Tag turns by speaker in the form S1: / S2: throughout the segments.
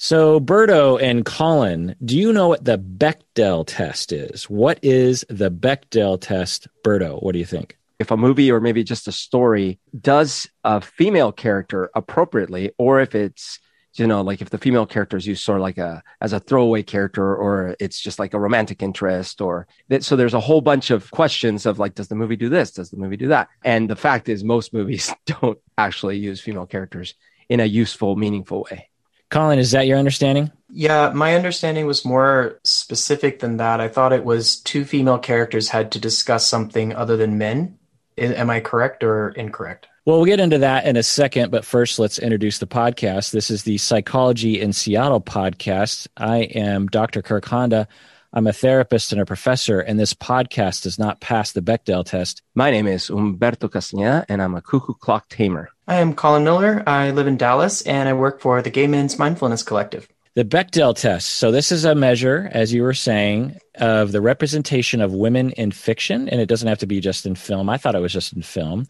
S1: So, Berto and Collin, do you know what the Bechdel test is? What is the Bechdel test, Berto? What do you think?
S2: If a movie or maybe just a story does a female character appropriately, or if it's you know like if the female character is used sort of like a as a throwaway character or it's just like a romantic interest or that so there's a whole bunch of questions of like does the movie do this does the movie do that and the fact is most movies don't actually use female characters in a useful meaningful way
S1: Collin, is that your understanding?
S3: Yeah, my understanding was more specific than that. I thought it was two female characters had to discuss something other than men. Am I correct or incorrect?
S1: Well, we'll get into that in a second, but first let's introduce the podcast. This is the Psychology in Seattle podcast. I am Dr. Kirk Honda. I'm a therapist and a professor, and this podcast does not pass the Bechdel test.
S2: My name is Humberto Castañeda, and I'm a cuckoo clock tamer.
S3: I am Collin Miller. I live in Dallas, and I work for the Gay Men's Mindfulness Collective.
S1: The Bechdel test. So, this is a measure, as you were saying, of the representation of women in fiction, and it doesn't have to be just in film. I thought it was just in film,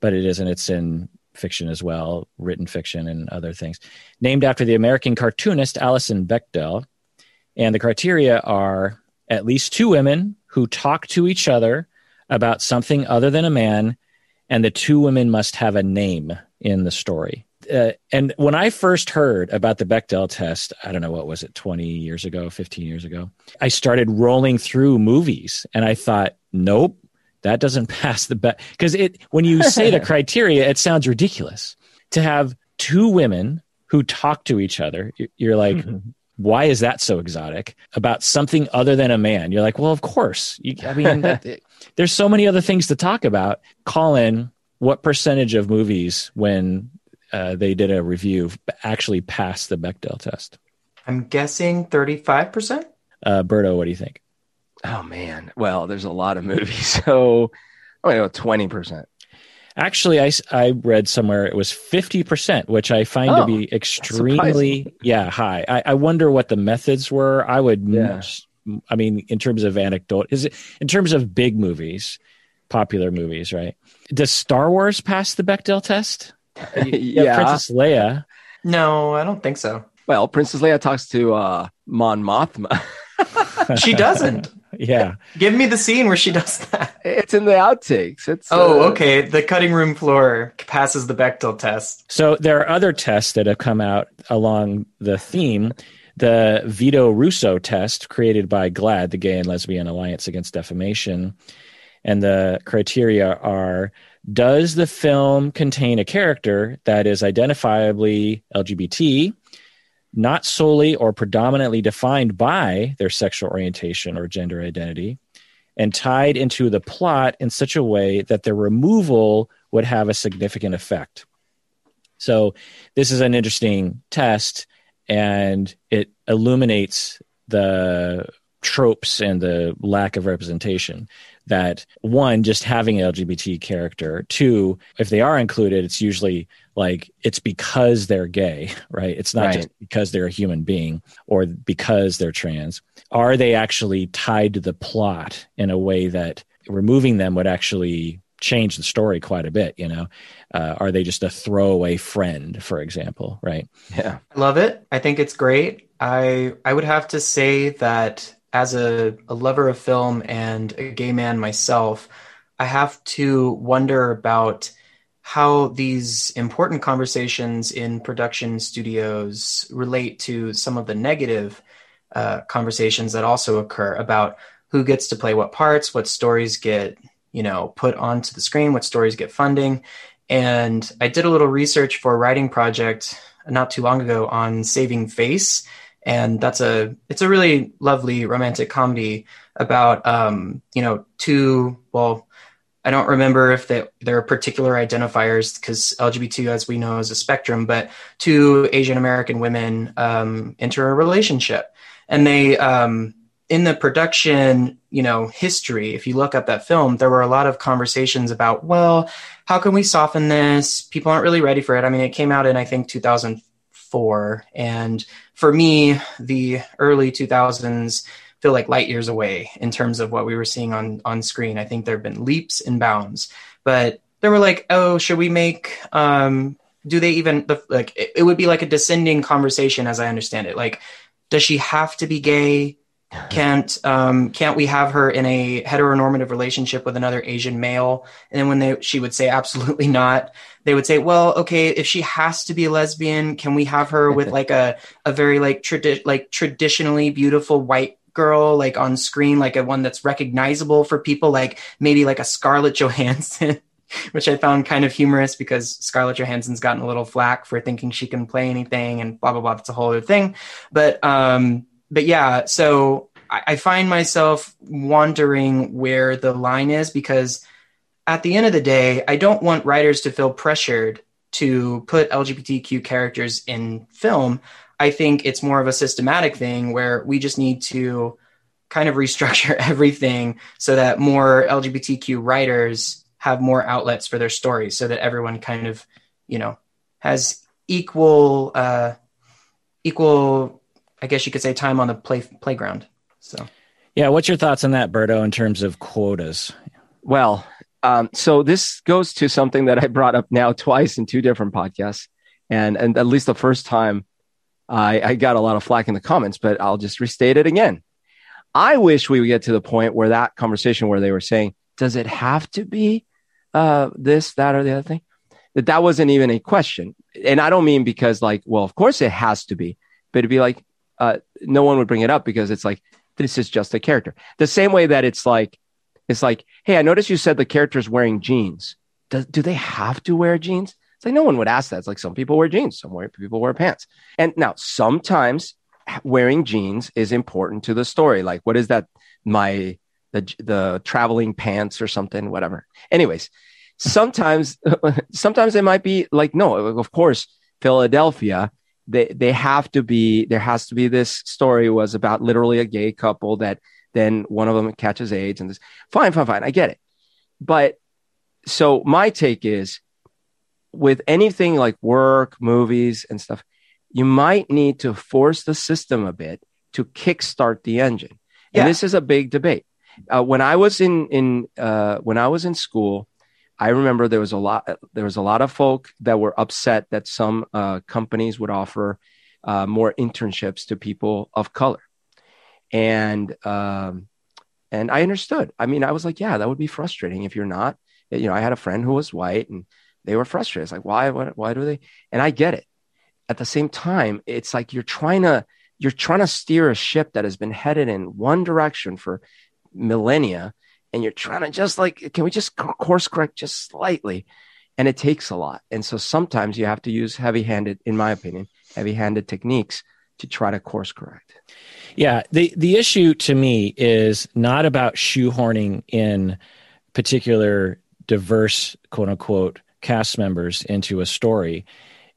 S1: but it isn't. It's in fiction as well, written fiction and other things. Named after the American cartoonist Alison Bechdel. And the criteria are at least two women who talk to each other about something other than a man, and the two women must have a name in the story. Uh, and when I first heard about the Bechdel test, I don't know what was it, 20 years ago, 15 years ago, I started rolling through movies and I thought, nope, that doesn't pass the bet. Because it, when you say the criteria, it sounds ridiculous to have two women who talk to each other. You're like, why is that so exotic about something other than a man? You're like well of course. You, i mean there's so many other things to talk about. Collin what percentage of movies when uh, they did a review actually passed the bechdel test?
S3: I'm guessing 35%
S1: uh, berto what do you think?
S2: Oh man. Well there's a lot of movies. So i'm gonna go 20%
S1: Actually, I, I read somewhere it was 50%, which I find oh, to be extremely, yeah, high. I, I wonder what the methods were. I would, yeah. I mean, in terms of anecdote, is it in terms of big movies, popular movies, right? Does Star Wars pass the Bechdel test?
S2: yeah.
S1: Princess Leia.
S3: No, I don't think so.
S2: Well, Princess Leia talks to uh, Mon Mothma.
S3: she doesn't
S1: yeah.
S3: Give me the scene where she does that.
S2: It's in the outtakes. It's
S3: Oh, uh, okay. The cutting room floor passes the Bechdel test.
S1: So there are other tests that have come out along the theme. The Vito Russo test created by GLAAD, the Gay and Lesbian Alliance Against Defamation. And the criteria are Does the film contain a character that is identifiably LGBT? not solely or predominantly defined by their sexual orientation or gender identity, and tied into the plot in such a way that their removal would have a significant effect. So, this is an interesting test, and it illuminates the tropes and the lack of representation that one just having an lgbt character two if they are included it's usually like it's because they're gay right? It's not right. just because they're a human being or because they're trans. Are they actually tied to the plot in a way that removing them would actually change the story quite a bit you know? Uh, are they just a throwaway friend for example right?
S2: Yeah.
S3: I love it. I think it's great. I i would have to say that as a, a lover of film and a gay man myself, I have to wonder about how these important conversations in production studios relate to some of the negative uh, conversations that also occur about who gets to play what parts, what stories get, you know, put onto the screen, what stories get funding. And I did a little research for a writing project not too long ago on saving face and that's a it's a really lovely romantic comedy about um, you know two well I don't remember if they, there are particular identifiers because LGBT, as we know, is a spectrum, but two Asian American women um, enter a relationship. And they, um, in the production, you know, history, if you look up that film, there were a lot of conversations about, well, how can we soften this? People aren't really ready for it. I mean, it came out in, I think, 2004. And for me, the early 2000s feel like light years away in terms of what we were seeing on on screen. I think there have been leaps and bounds, but they were like, oh, should we make um, do they even like it would be like a descending conversation as I understand it. Like, does she have to be gay? Can't um, can't we have her in a heteronormative relationship with another Asian male? And then when they she would say absolutely not, they would say, well, okay, if she has to be a lesbian, can we have her with like a a very like tradi- like traditionally beautiful white girl like on screen, like a one that's recognizable for people, like maybe like a Scarlett Johansson. which I found kind of humorous because Scarlett Johansson's gotten a little flack for thinking she can play anything and blah blah blah. That's a whole other thing. But um, but yeah, so I, I find myself wondering where the line is because at the end of the day, I don't want writers to feel pressured to put LGBTQ characters in film. I think it's more of a systematic thing where we just need to kind of restructure everything so that more LGBTQ writers have more outlets for their stories so that everyone kind of, you know, has equal, uh, equal, I guess you could say, time on the play playground. So,
S1: yeah, what's your thoughts on that, Berto, in terms of quotas?
S2: Well, um, so this goes to something that I brought up now twice in two different podcasts, and and at least the first time, I, I got a lot of flack in the comments, but I'll just restate it again. I wish we would get to the point where that conversation where they were saying, "Does it have to be uh, this, that, or the other thing. That that wasn't even a question. And I don't mean because like, well, of course it has to be, but it'd be like, uh, no one would bring it up because it's like, this is just a character. The same way that it's like, it's like, hey, I noticed you said the character's wearing jeans. Do, do they have to wear jeans? It's like no one would ask that. It's like some people wear jeans, some wear, people wear pants. And now sometimes wearing jeans is important to the story. Like, what is that? My the the traveling pants or something, whatever. Anyways, sometimes sometimes it might be like no, of course, Philadelphia. They they have to be there has to be this story was about literally a gay couple that then one of them catches AIDS and this fine fine fine I get it, but so my take is with anything like work, movies, and stuff, you might need to force the system a bit to kickstart the engine. And yeah. this is a big debate uh, when I was in in uh, when I was in school, I remember there was a lot there was a lot of folk that were upset that some uh, companies would offer uh, more internships to people of color, and um, and I understood. I mean, I was like, yeah, that would be frustrating if you're not. You know, I had a friend who was white, and they were frustrated. It's like, why, why, why do they? And I get it. At the same time, it's like you're trying to you're trying to steer a ship that has been headed in one direction for millennia and you're trying to just like can we just course correct just slightly? And it takes a lot. And so sometimes you have to use heavy handed in my opinion heavy handed techniques to try to course correct.
S1: Yeah. The the issue to me is not about shoehorning in particular diverse quote unquote cast members into a story.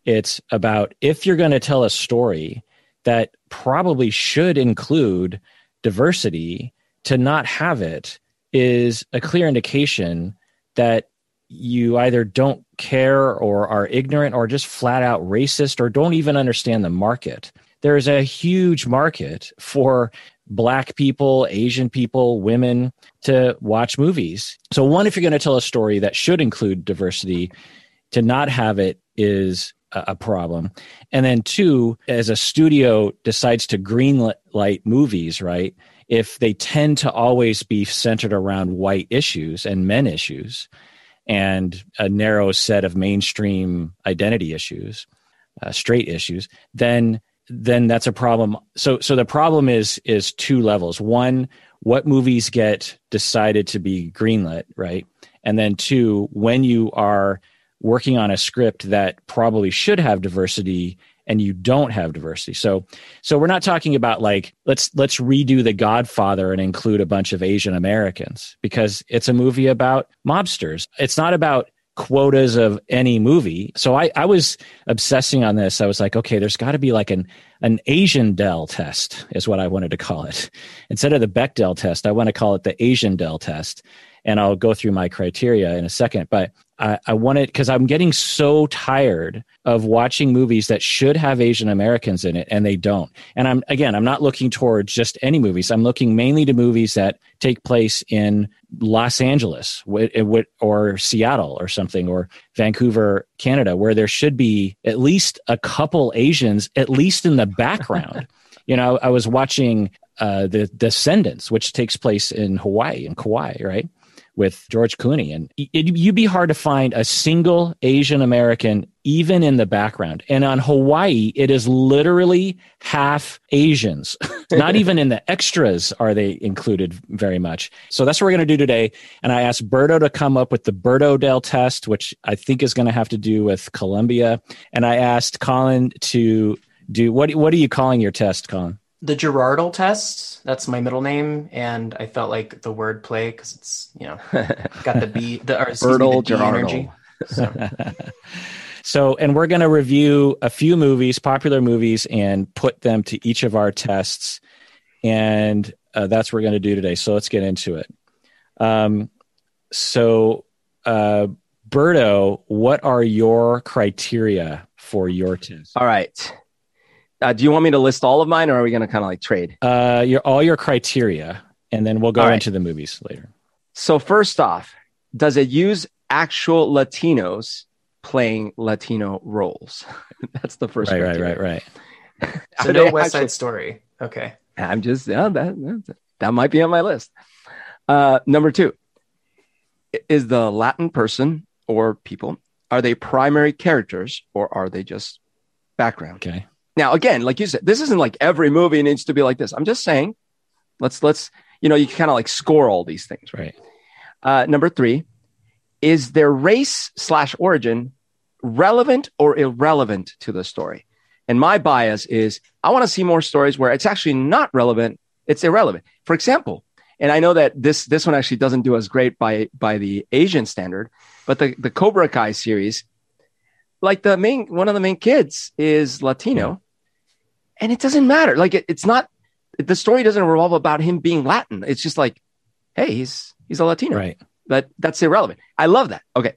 S1: It's about if you're going to tell a story that probably should include diversity to not have it is a clear indication that you either don't care or are ignorant or just flat out racist or don't even understand the market. There is a huge market for black people, Asian people, women to watch movies. So, one, if you're going to tell a story that should include diversity, to not have it is a problem. And then, two, as a studio decides to greenlight movies, right? If they tend to always be centered around white issues and men issues and a narrow set of mainstream identity issues, uh, straight issues, then then that's a problem. So so the problem is is two levels. One, what movies get decided to be greenlit, right? And then two, when you are working on a script that probably should have diversity and you don't have diversity. So so we're not talking about like let's let's redo The Godfather and include a bunch of Asian Americans because it's a movie about mobsters. It's not about quotas of any movie. So I, I was obsessing on this. I was like, okay, there's got to be like an an Asian Dell test is what I wanted to call it. Instead of the Bechdel test, I want to call it the Asian Dell test. And I'll go through my criteria in a second. But I, I wanted because I'm getting so tired of watching movies that should have Asian Americans in it and they don't. And I'm again, I'm not looking towards just any movies. I'm looking mainly to movies that take place in Los Angeles or Seattle or something or Vancouver, Canada, where there should be at least a couple Asians, at least in the background. you know, I was watching uh, the Descendants, which takes place in Hawaii, in Kauai, right? With George Clooney. And it, you'd be hard to find a single Asian American, even in the background. And on Hawaii, it is literally half Asians. Not even in the extras are they included very much. So that's what we're going to do today. And I asked Berto to come up with the Berto-Dale test, which I think is going to have to do with Colombia. And I asked Collin to do what, what are you calling your test, Collin?
S3: The Gerardal test. That's my middle name, and I felt like the word play because it's you know got the B the or excuse me, the D energy. So.
S1: so, and we're going to review a few movies, popular movies, and put them to each of our tests, and uh, that's what we're going to do today. So let's get into it. Um, so, uh, Berto, what are your criteria for your test?
S2: All right. Uh, do you want me to list all of mine, or are we going to kind of like trade?
S1: Uh, your all your criteria, and then we'll go right. into the movies later.
S2: So first off, does it use actual Latinos playing Latino roles? That's the first.
S1: Right, criteria. right, right,
S3: right. so no West Side Story. Okay.
S2: I'm just yeah that that might be on my list. Uh, number two, is the Latin person or people are they primary characters or are they just background?
S1: Okay.
S2: Now, again, like you said, this isn't like every movie needs to be like this. I'm just saying, let's let's you know you kind of like score all these things,
S1: right?
S2: Uh, number three, is their race slash origin relevant or irrelevant to the story? And my bias is I want to see more stories where it's actually not relevant, it's irrelevant. For example, and I know that this this one actually doesn't do as great by by the Asian standard, but the the Cobra Kai series, like the main one of the main kids is Latino, and it doesn't matter. Like it, it's not the story doesn't revolve about him being Latin. It's just like, hey, he's he's a Latino,
S1: right?
S2: But that's irrelevant. I love that. Okay,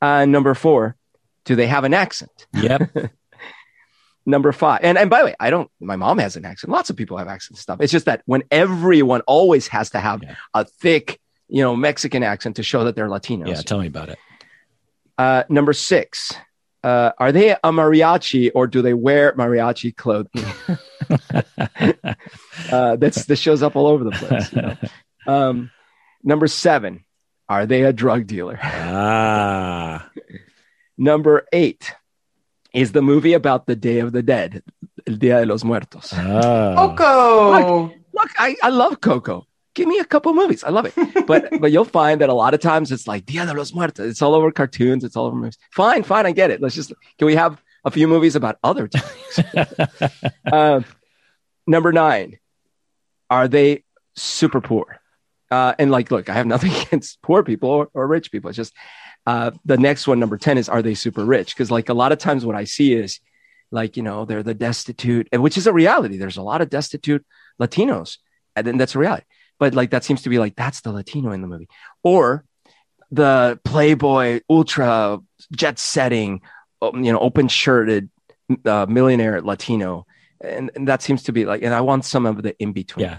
S2: uh, number four, do they have an accent?
S1: Yep.
S2: number five, and and by the way, I don't. My mom has an accent. Lots of people have accent stuff. It's just that when everyone always has to have yeah. a thick, you know, Mexican accent to show that they're Latinos.
S1: Yeah, tell me about it.
S2: Uh, number six, uh, are they a mariachi or do they wear mariachi clothing? uh, that's this shows up all over the place. You know? um, number seven, are they a drug dealer?
S1: Ah.
S2: number eight, is the movie about the Day of the Dead, El Día de los Muertos.
S3: Ah. Coco.
S2: Look, look I, I love Coco give me a couple movies. I love it. But but you'll find that a lot of times it's like Dia de los Muertos. It's all over cartoons. It's all over movies. Fine, fine. I get it. Let's just can we have a few movies about other topics? uh, number nine, are they super poor? Uh, and like, look, I have nothing against poor people or, or rich people. It's just uh, the next one, number 10, is are they super rich? Because like a lot of times what I see is like, you know, they're the destitute, which is a reality. There's a lot of destitute Latinos, and then that's a reality but like that seems to be like that's the Latino in the movie, or the Playboy, ultra jet setting, um, you know, open shirted uh, millionaire Latino, and, and that seems to be like, and I want some of the in between.
S1: Yeah.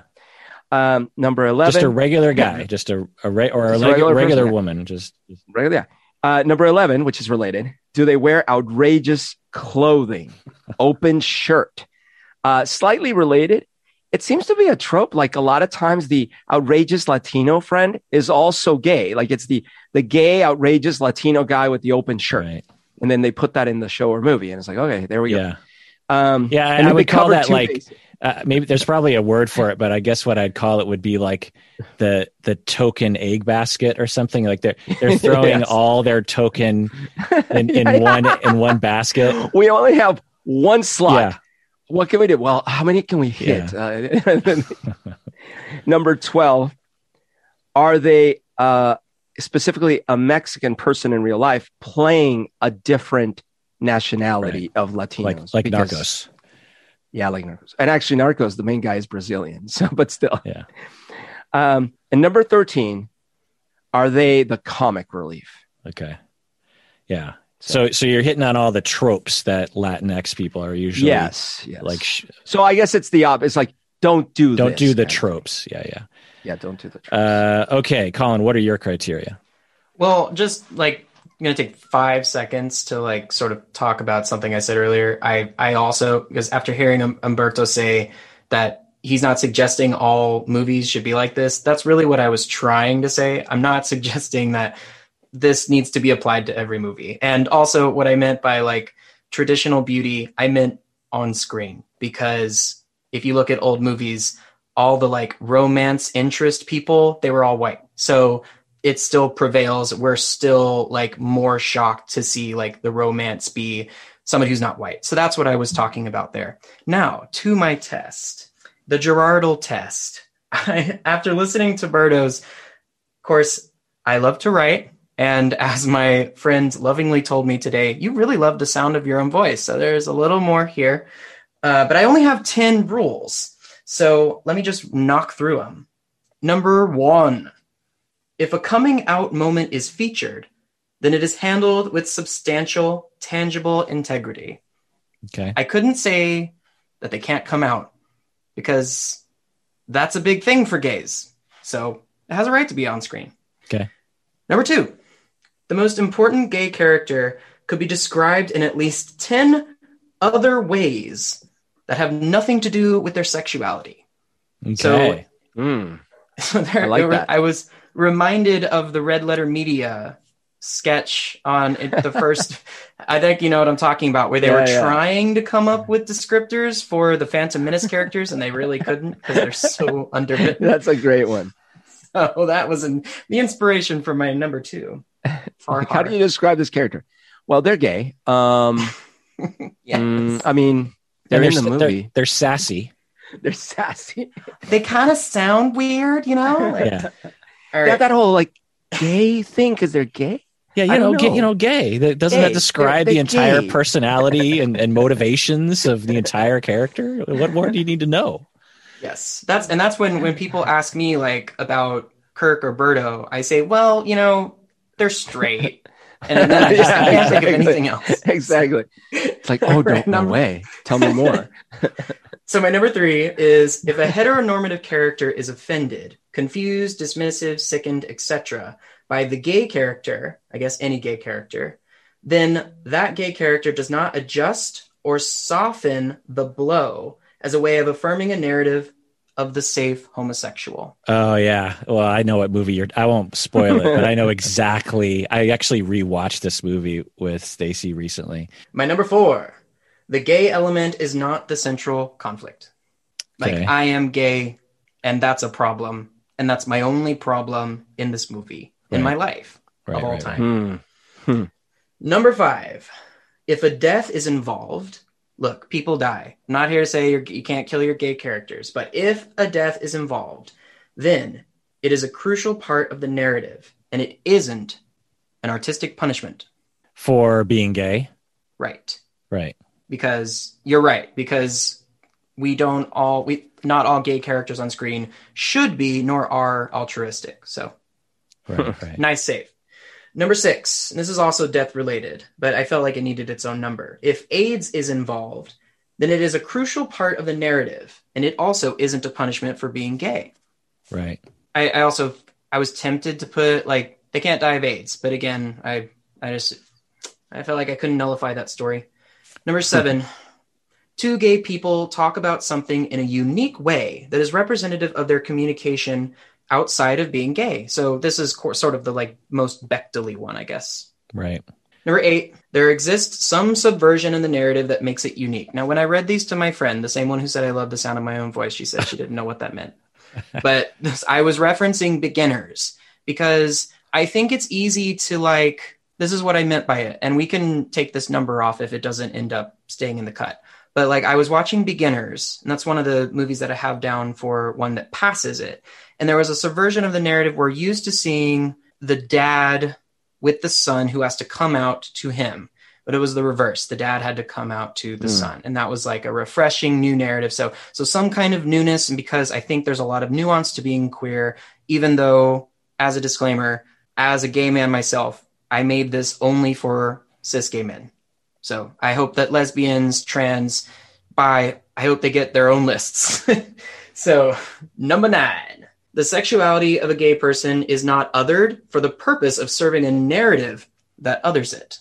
S2: Um, number eleven,
S1: just a regular guy, just a, a re- or a, regular, regular person, woman, just, just
S2: regular. Yeah. Uh, number 11, which is related, do they wear outrageous clothing? Open shirt. Uh, slightly related, it seems to be a trope. Like a lot of times, the outrageous Latino friend is also gay. Like it's the the gay outrageous Latino guy with the open shirt, right. and then they put that in the show or movie, and it's like, okay, there we
S1: yeah.
S2: go.
S1: Um, yeah, and I would call that like uh, maybe there's probably a word for it, but I guess what I'd call it would be like the the token egg basket or something. Like they're they're throwing yes. all their token in, in yeah, one in one basket.
S2: We only have one slot. What can we do? Well, how many can we hit? Yeah. Uh, number 12, are they uh, specifically a Mexican person in real life playing a different nationality right. of Latinos?
S1: Like, like because, Narcos.
S2: Yeah, like Narcos. And actually, Narcos, the main guy is Brazilian. So, but still.
S1: Yeah.
S2: Um, and number 13, are they the comic relief?
S1: Okay. Yeah. So so you're hitting on all the tropes that Latinx people are usually
S2: Yes, yes.
S1: like sh-
S2: so, I guess it's the op. It's like don't do
S1: don't
S2: this
S1: do the
S2: kind thing.
S1: tropes. Yeah, yeah.
S2: Yeah, don't do the tropes.
S1: Uh, okay, Collin, what are your criteria?
S3: Well, just like I'm gonna take five seconds to like sort of talk about something I said earlier. I I also because after hearing um, Humberto say that he's not suggesting all movies should be like this, that's really what I was trying to say. I'm not suggesting that this needs to be applied to every movie. And also, what I meant by like traditional beauty, I meant on screen because if you look at old movies, all the like romance interest people, they were all white. So it still prevails. We're still like more shocked to see like the romance be somebody who's not white. So that's what I was talking about there. Now to my test, the Gerardal test. I, after listening to Berto's, of course, I love to write. And as my friend lovingly told me today, you really love the sound of your own voice. So there's a little more here. Uh, but I only have 10 rules. So let me just knock through them. Number one if a coming out moment is featured, then it is handled with substantial, tangible integrity.
S1: Okay.
S3: I couldn't say that they can't come out because that's a big thing for gays. So it has a right to be on screen.
S1: Okay.
S3: Number two, the most important gay character could be described in at least 10 other ways that have nothing to do with their sexuality.
S1: Okay.
S2: Mm.
S3: So there,
S2: I like
S3: there
S2: that.
S3: I was reminded of the Red Letter Media sketch on it- the first. I think you know what I'm talking about, where they were
S2: Yeah, yeah.
S3: trying to come up with descriptors for the Phantom Menace characters, and they really couldn't because they're so underwritten.
S2: That's a great one.
S3: So that was an, the inspiration for my number two. Far
S2: Like, how do you describe this character? Well, they're gay. Um,
S3: Yeah.
S2: mm, I mean, they're
S1: And
S2: in the movie.
S1: They're, they're sassy.
S2: They're, sassy.
S3: They kind of sound weird, you know. Like,
S1: Yeah.
S3: all
S2: They have that whole like gay thing because they're gay.
S1: Yeah, you
S2: I
S1: know,
S2: don't
S1: ga-
S2: know.
S1: you know, gay. That doesn't that describe
S2: They're-
S1: the
S2: they're
S1: entire
S2: gay.
S1: personality and, and motivations of the entire character? What more do you need to know?
S3: Yes, that's and that's when when people ask me like about Kirk or Berto, I say, well, you know, they're straight, and then I, just, I can't think of anything else.
S2: Exactly. It's like, oh,
S3: Right,
S2: no, way. Tell me more.
S3: So my number three is if a heteronormative character is offended, confused, dismissive, sickened, etc., by the gay character, I guess any gay character, then that gay character does not adjust or soften the blow as a way of affirming a narrative of the safe homosexual.
S1: Oh yeah. Well, I know what movie you're. I won't spoil it, but I know exactly. I actually rewatched this movie with Stacy recently.
S3: My number four, the gay element is not the central conflict. Like
S1: Okay.
S3: I am gay, and that's a problem, and that's my only problem in this movie in my life
S1: Right,
S3: of all
S1: right,
S3: time.
S2: Hmm.
S3: Number five, if a death is involved, look, people die. I'm not here to say you're, you can't kill your gay characters, but if a death is involved, then it is a crucial part of the narrative, and it isn't an artistic punishment.
S1: For being gay,
S3: Right.
S1: right?
S3: because you're right because we don't all we not all gay characters on screen should be nor are altruistic so
S1: Right, right.
S3: nice save number six and this is also death related but i felt like it needed its own number. If aids is involved then it is a crucial part of the narrative and it also isn't a punishment for being gay.
S1: Right.
S3: i, I also i was tempted to put like they can't die of aids but again i i just i felt like i couldn't nullify that story. Number seven two gay people talk about something in a unique way that is representative of their communication outside of being gay so this is co- sort of the like most Bechdel one i guess
S1: Right.
S3: Number eight, there exists some subversion in the narrative that makes it unique. Now, when I read these to my friend, the same one who said I love the sound of my own voice, she said she didn't know what that meant. But this, I was referencing beginners because I think it's easy to like, this is what I meant by it. And we can take this number off if it doesn't end up staying in the cut. But like, I was watching Beginners, and that's one of the movies that I have down for one that passes it. And there was a subversion of the narrative. We're used to seeing the dad with the son who has to come out to him. But it was the reverse. The dad had to come out to the
S2: Hmm.
S3: son. And that was like a refreshing new narrative. So so some kind of newness. And because I think there's a lot of nuance to being queer, even though as a disclaimer, as a gay man myself, I made this only for cis gay men. So I hope that lesbians, trans, bi, I hope they get their own lists. so, number nine. The sexuality of a gay person is not othered for the purpose of serving a narrative that others it.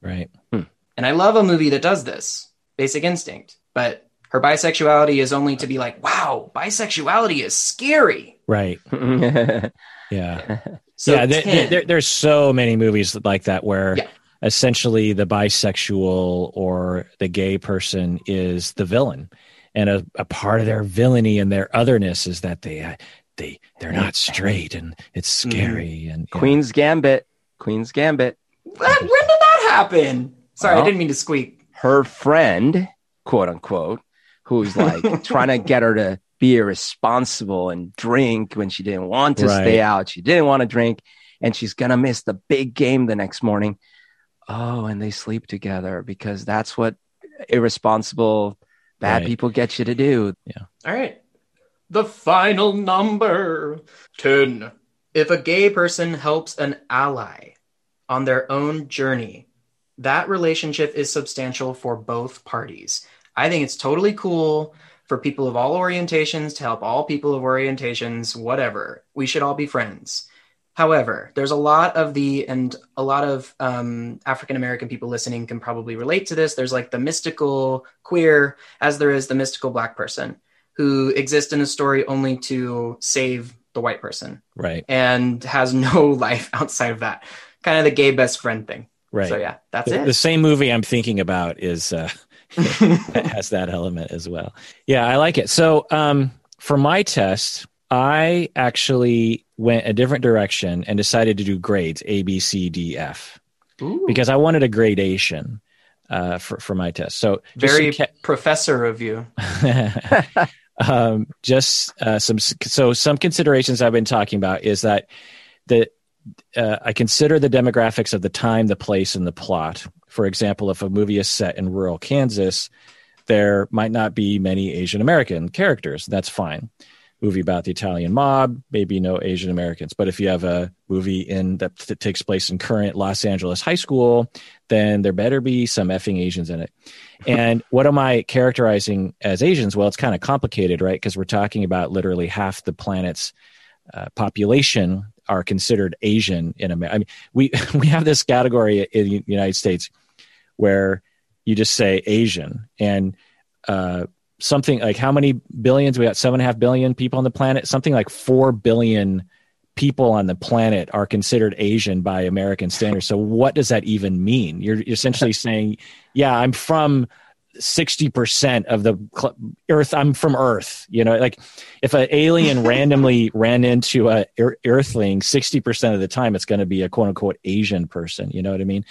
S1: Right.
S3: And I love a movie that does this, Basic Instinct. But her bisexuality is only to be like, wow, bisexuality is scary.
S1: Right. Yeah.
S3: So
S1: yeah. There, there- there's so many movies like that where
S3: Yeah.
S1: essentially the bisexual or the gay person is the villain, and a, a part of their villainy and their otherness is that they uh, they they're not straight and it's
S3: Mm-hmm.
S1: scary and yeah.
S2: Queen's Gambit. Queen's Gambit.
S3: What? when did that happen? Sorry,
S2: Well-
S3: I didn't mean to squeak.
S2: Her friend, quote unquote, who's like trying to get her to be irresponsible and drink when she didn't want to
S1: Right.
S2: stay out. She didn't want to drink, and she's gonna miss the big game the next morning. Oh, and they sleep together because that's what irresponsible bad
S1: Right.
S2: people get you to do. Yeah.
S3: All right. The final number 10. If a gay person helps an ally on their own journey, that relationship is substantial for both parties. I think it's totally cool for people of all orientations to help all people of orientations, whatever. We should all be friends. However, there's a lot of the, and a lot of um, African American people listening can probably relate to this. There's like the mystical queer, as there is the mystical black person who exist in a story only to save the white person
S1: right
S3: and has no life outside of that. Kind of the gay best friend thing.
S1: right.
S3: So yeah, that's
S1: the,
S3: it.
S1: the same movie I'm thinking about is uh, has that element as well. Yeah, I like it. So um, for my test, I actually went a different direction and decided to do grades A, B, C, D, F
S3: Ooh,
S1: because I wanted a gradation uh, for for my test. So
S3: very
S1: some
S3: professor of you.
S1: Um, just uh, some so some considerations I've been talking about is that the uh, I consider the demographics of the time, the place, and the plot. For example, if a movie is set in rural Kansas, there might not be many Asian American characters. That's fine. Movie about the Italian mob, maybe no Asian Americans. But if you have a movie in that, that takes place in current Los Angeles high school, then there better be some effing Asians in it. And what am I characterizing as Asians? Well, it's kind of complicated, right? Because we're talking about literally half the planet's uh, population are considered Asian in America. I mean, we we have this category in the United States where you just say Asian and uh, something like how many billions? We got seven and a half billion people on the planet. Something like four billion people on the planet are considered Asian by American standards. So what does that even mean? You're essentially saying, yeah, I'm from 60% of the earth i'm from earth you know like if an alien randomly ran into a ear- earthling 60% of the time it's going to be a quote unquote asian person you know what i mean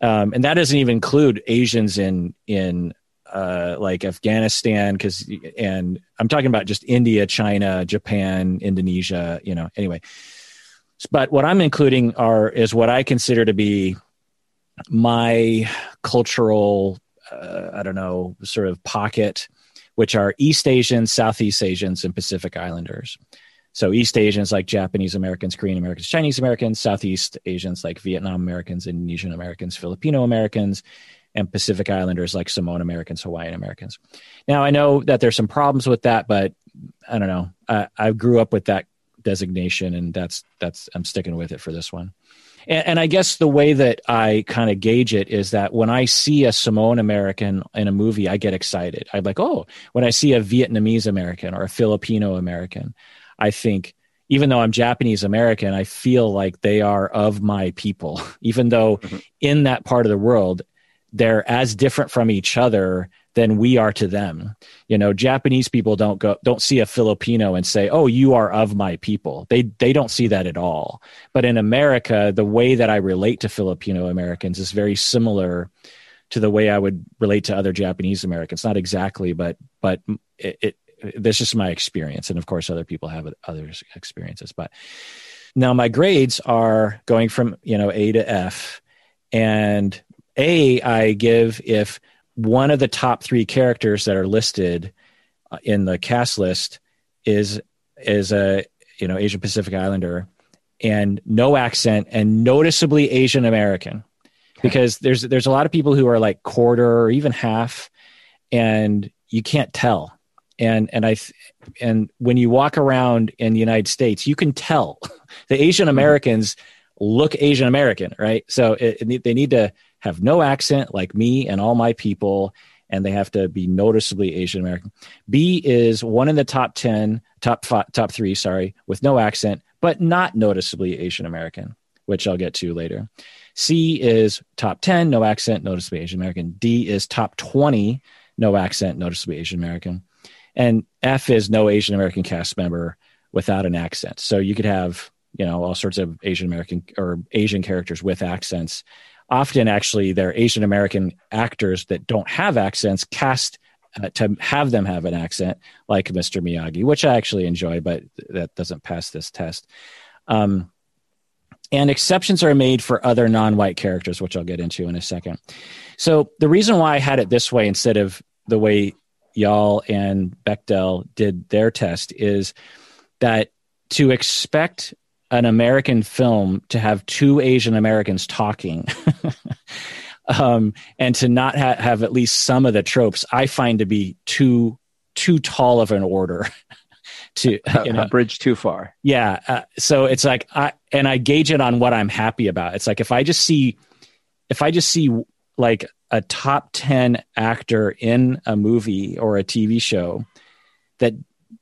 S1: um, and that doesn't even include asians in in uh, like afghanistan because and i'm talking about just india china japan indonesia you know anyway but what i'm including are is what i consider to be my cultural uh, I don't know, sort of pocket, which are East Asians, Southeast Asians, and Pacific Islanders. So East Asians like Japanese Americans, Korean Americans, Chinese Americans, Southeast Asians like Vietnam Americans, Indonesian Americans, Filipino Americans, and Pacific Islanders like Samoan Americans, Hawaiian Americans. Now I know that there's some problems with that, but I don't know. I, I grew up with that designation, and that's that's I'm sticking with it for this one. And, and I guess the way that I kind of gauge it is that when I see a Samoan American in a movie, I get excited. I'm like, oh, when I see a Vietnamese American or a Filipino American, I think, even though I'm Japanese American, I feel like they are of my people, even though
S2: Mhm.
S1: in that part of the world, they're as different from each other than we are to them. You know, Japanese people don't go don't see a Filipino and say, "Oh, you are of my people." They they don't see that at all. But in America, the way that I relate to Filipino Americans is very similar to the way I would relate to other Japanese Americans. Not exactly, but but it, it that's just my experience, and of course, other people have other experiences. But now my grades are going from you know A to F, and A I give if one of the top three characters that are listed uh, in the cast list is is a you know Asian Pacific Islander, and no accent and noticeably Asian American. Because there's there's a lot of people who are like quarter or even half and you can't tell. And and i and when you walk around in the united states you can tell. The asian mm-hmm. americans look asian american right? So it, it, they need to have no accent like me and all my people and they have to be noticeably asian american b is one in the top 10 top five, top 3 sorry with no accent but not noticeably asian american which i'll get to later C is top 10, no accent, noticeably Asian American. D is top 20, no accent, noticeably Asian American. And F is no Asian American cast member without an accent. So you could have, you know, all sorts of Asian American or Asian characters with accents. Often, actually, they're Asian American actors that don't have accents cast uh, to have them have an accent, like Mr. Miyagi, which I actually enjoy, but that doesn't pass this test. Um, and exceptions are made for other non-white characters which i'll get into in a second so the reason why i had it this way instead of the way y'all and bechdel did their test is that to expect an american film to have two asian americans talking um, and to not ha- have at least some of the tropes i find to be too too tall of an order to
S2: you know, a bridge too far.
S1: Yeah. Uh, so it's like I and I gauge it on what I'm happy about. It's like if I just see if I just see like a top 10 actor in a movie or a TV show that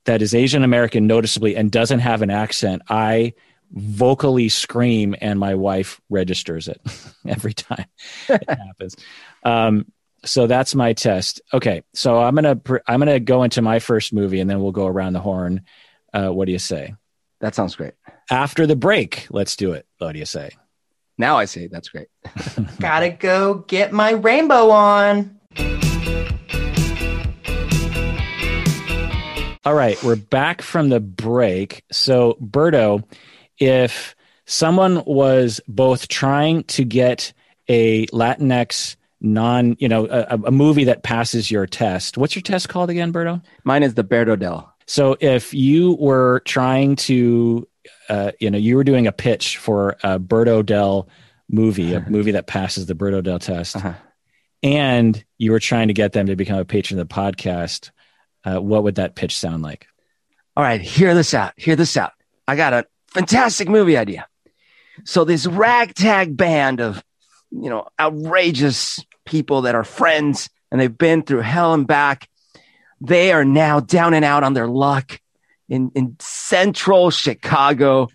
S1: that is Asian American noticeably and doesn't have an accent, I vocally scream and my wife registers it every time it happens. Um, so that's my test. Okay, so I'm gonna I'm gonna go into my first movie, and then we'll go around the horn. Uh, what do you say?
S2: That sounds great.
S1: After the break, let's do it. What do you say?
S2: Now I say that's great.
S3: Gotta go get my rainbow on.
S1: All right, we're back from the break. So, Berto, if someone was both trying to get a Latinx non, you know, a, a, movie that passes your test. What's your test called again, Berto?
S2: Mine is the Berto Dell.
S1: So if you were trying to, uh, you know, you were doing a pitch for a Berto Del movie, a movie that passes the Berto Del test, uh-huh. and you were trying to get them to become a patron of the podcast, uh, what would that pitch sound like?
S2: All right, hear this out. Hear this out. I got a fantastic movie idea. So this ragtag band of, you know, outrageous people that are friends and they've been through hell and back. They are now down and out on their luck in, in central Chicago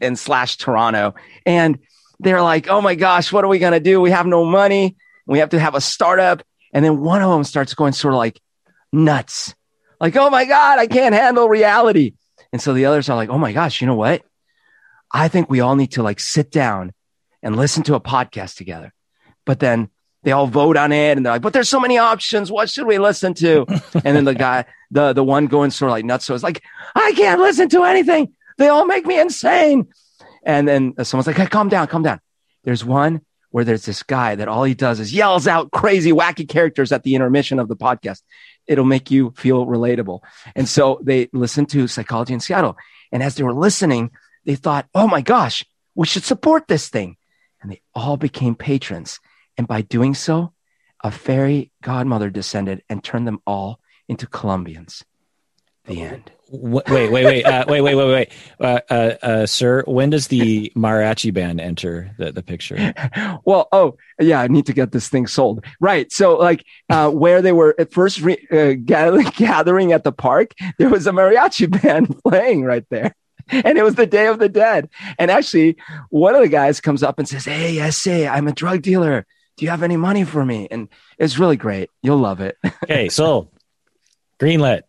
S2: and slash Toronto. And they're like, oh my gosh, what are we going to do? We have no money. We have to have a startup. And then one of them starts going sort of like nuts, like, oh my God, I can't handle reality. And so the others are like, oh my gosh, you know what? I think we all need to like sit down and listen to a podcast together. But then they all vote on it and they're like, but there's so many options. What should we listen to? and then the guy, the, the one going sort of like nuts. So it's like, I can't listen to anything. They all make me insane. And then someone's like, hey, calm down, calm down. There's one where there's this guy that all he does is yells out crazy, wacky characters at the intermission of the podcast. It'll make you feel relatable. And so they listened to Psychology in Seattle. And as they were listening, they thought, oh my gosh, we should support this thing. And they all became patrons. And by doing so, a fairy godmother descended and turned them all into Colombians. The end.
S1: Wait, wait, wait, uh, wait, wait, wait, wait, uh, uh, uh, sir. When does the mariachi band enter the, the picture?
S2: well, oh yeah, I need to get this thing sold. Right. So, like, uh, where they were at first re- uh, gathering, gathering at the park, there was a mariachi band playing right there. and it was the Day of the Dead. And actually, one of the guys comes up and says, Hey, I say, I'm a drug dealer do you have any money for me? And it's really great. You'll love it.
S1: okay, so greenlit.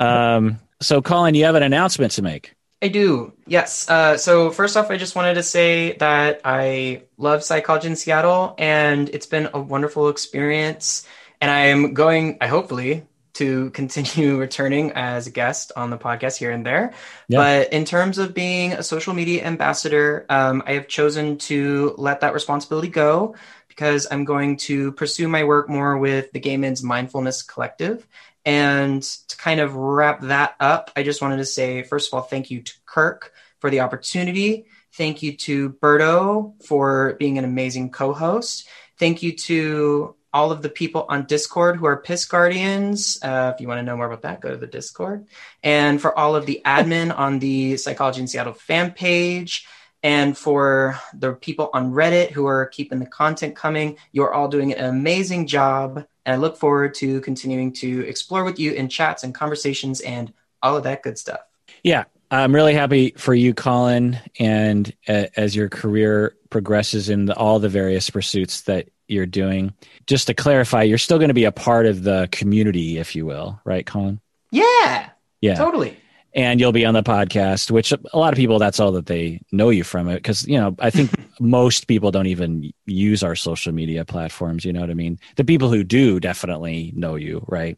S1: Um, so, Collin, you have an announcement to make.
S3: I do. Yes. Uh, so first off, I just wanted to say that I love Psychology in Seattle, and it's been a wonderful experience. And I am going, I hopefully, to continue returning as a guest on the podcast here and there. Yeah. But in terms of being a social media ambassador, um, I have chosen to let that responsibility go because I'm going to pursue my work more with the Gay Men's Mindfulness Collective. And to kind of wrap that up, I just wanted to say, first of all, thank you to Kirk for the opportunity. Thank you to Berto for being an amazing co host. Thank you to all of the people on Discord who are Piss Guardians. Uh, if you want to know more about that, go to the Discord. And for all of the admin on the Psychology in Seattle fan page, and for the people on Reddit who are keeping the content coming, you're all doing an amazing job. And I look forward to continuing to explore with you in chats and conversations and all of that good stuff.
S1: Yeah, I'm really happy for you, Collin, and uh, as your career progresses in the, all the various pursuits that you're doing. Just to clarify, you're still going to be a part of the community, if you will, right, Collin?
S3: Yeah.
S1: Yeah.
S3: Totally.
S1: And you'll be on the podcast, which a lot of people, that's all that they know you from it. Because, you know, I think most people don't even use our social media platforms. You know what I mean? The people who do definitely know you, right?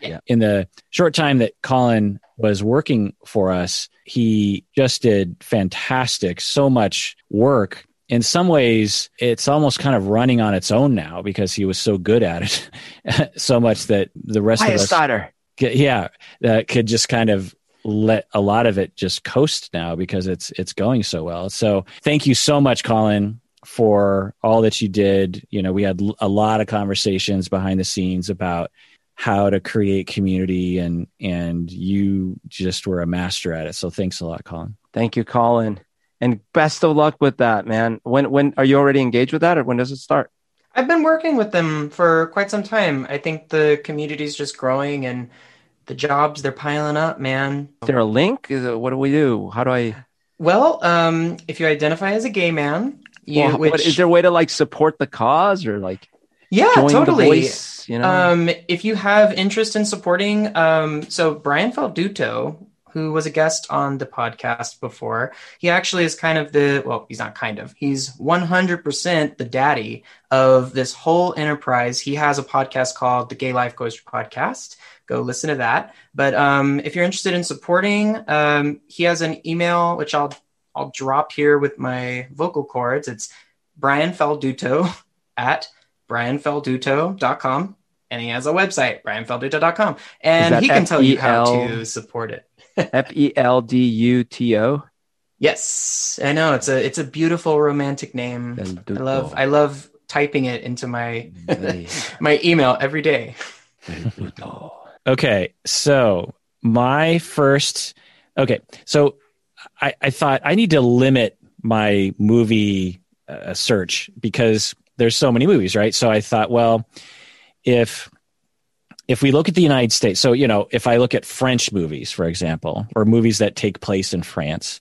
S3: Yeah.
S1: In the short time that Collin was working for us, he just did fantastic, so much work in some ways it's almost kind of running on its own now because he was so good at it so much that the rest
S2: Highest
S1: of us
S2: starter.
S1: yeah uh, could just kind of let a lot of it just coast now because it's it's going so well so thank you so much collin for all that you did you know we had a lot of conversations behind the scenes about how to create community and and you just were a master at it so thanks a lot collin
S2: Thank you, Collin. And best of luck with that, man. When when are you already engaged with that or when does it start?
S3: I've been working with them for quite some time. I think the community is just growing and the jobs they're piling up, man.
S2: Is there a link? Is it, what do we do? How do I
S3: Well, um, if you identify as a gay man, you
S2: well,
S3: which
S2: what, is there a way to like support the cause or like
S3: yeah, totally.
S2: voice? You know,
S3: Um, if you have interest in supporting, um, so Brian Falduto, who was a guest on the podcast before, he actually is kind of the well, he's not kind of, he's 100% the daddy of this whole enterprise. He has a podcast called the Gay Life Coaster Podcast. Go listen to that. But um, if you're interested in supporting, um, he has an email which I'll I'll drop here with my vocal cords. It's Brian Falduto at brianfelduto.com and he has a website brianfelduto.com and he can tell you how to support it.
S2: F E L D U T O.
S3: yes. I know. It's a it's a beautiful romantic name. I love i love typing it into my my email every day
S1: Okay, so my first. Okay, so I, I thought I need to limit my movie uh, search because there's so many movies, right? So I thought, well, if if we look at the United States, so you know, if I look at French movies, for example, or movies that take place in France,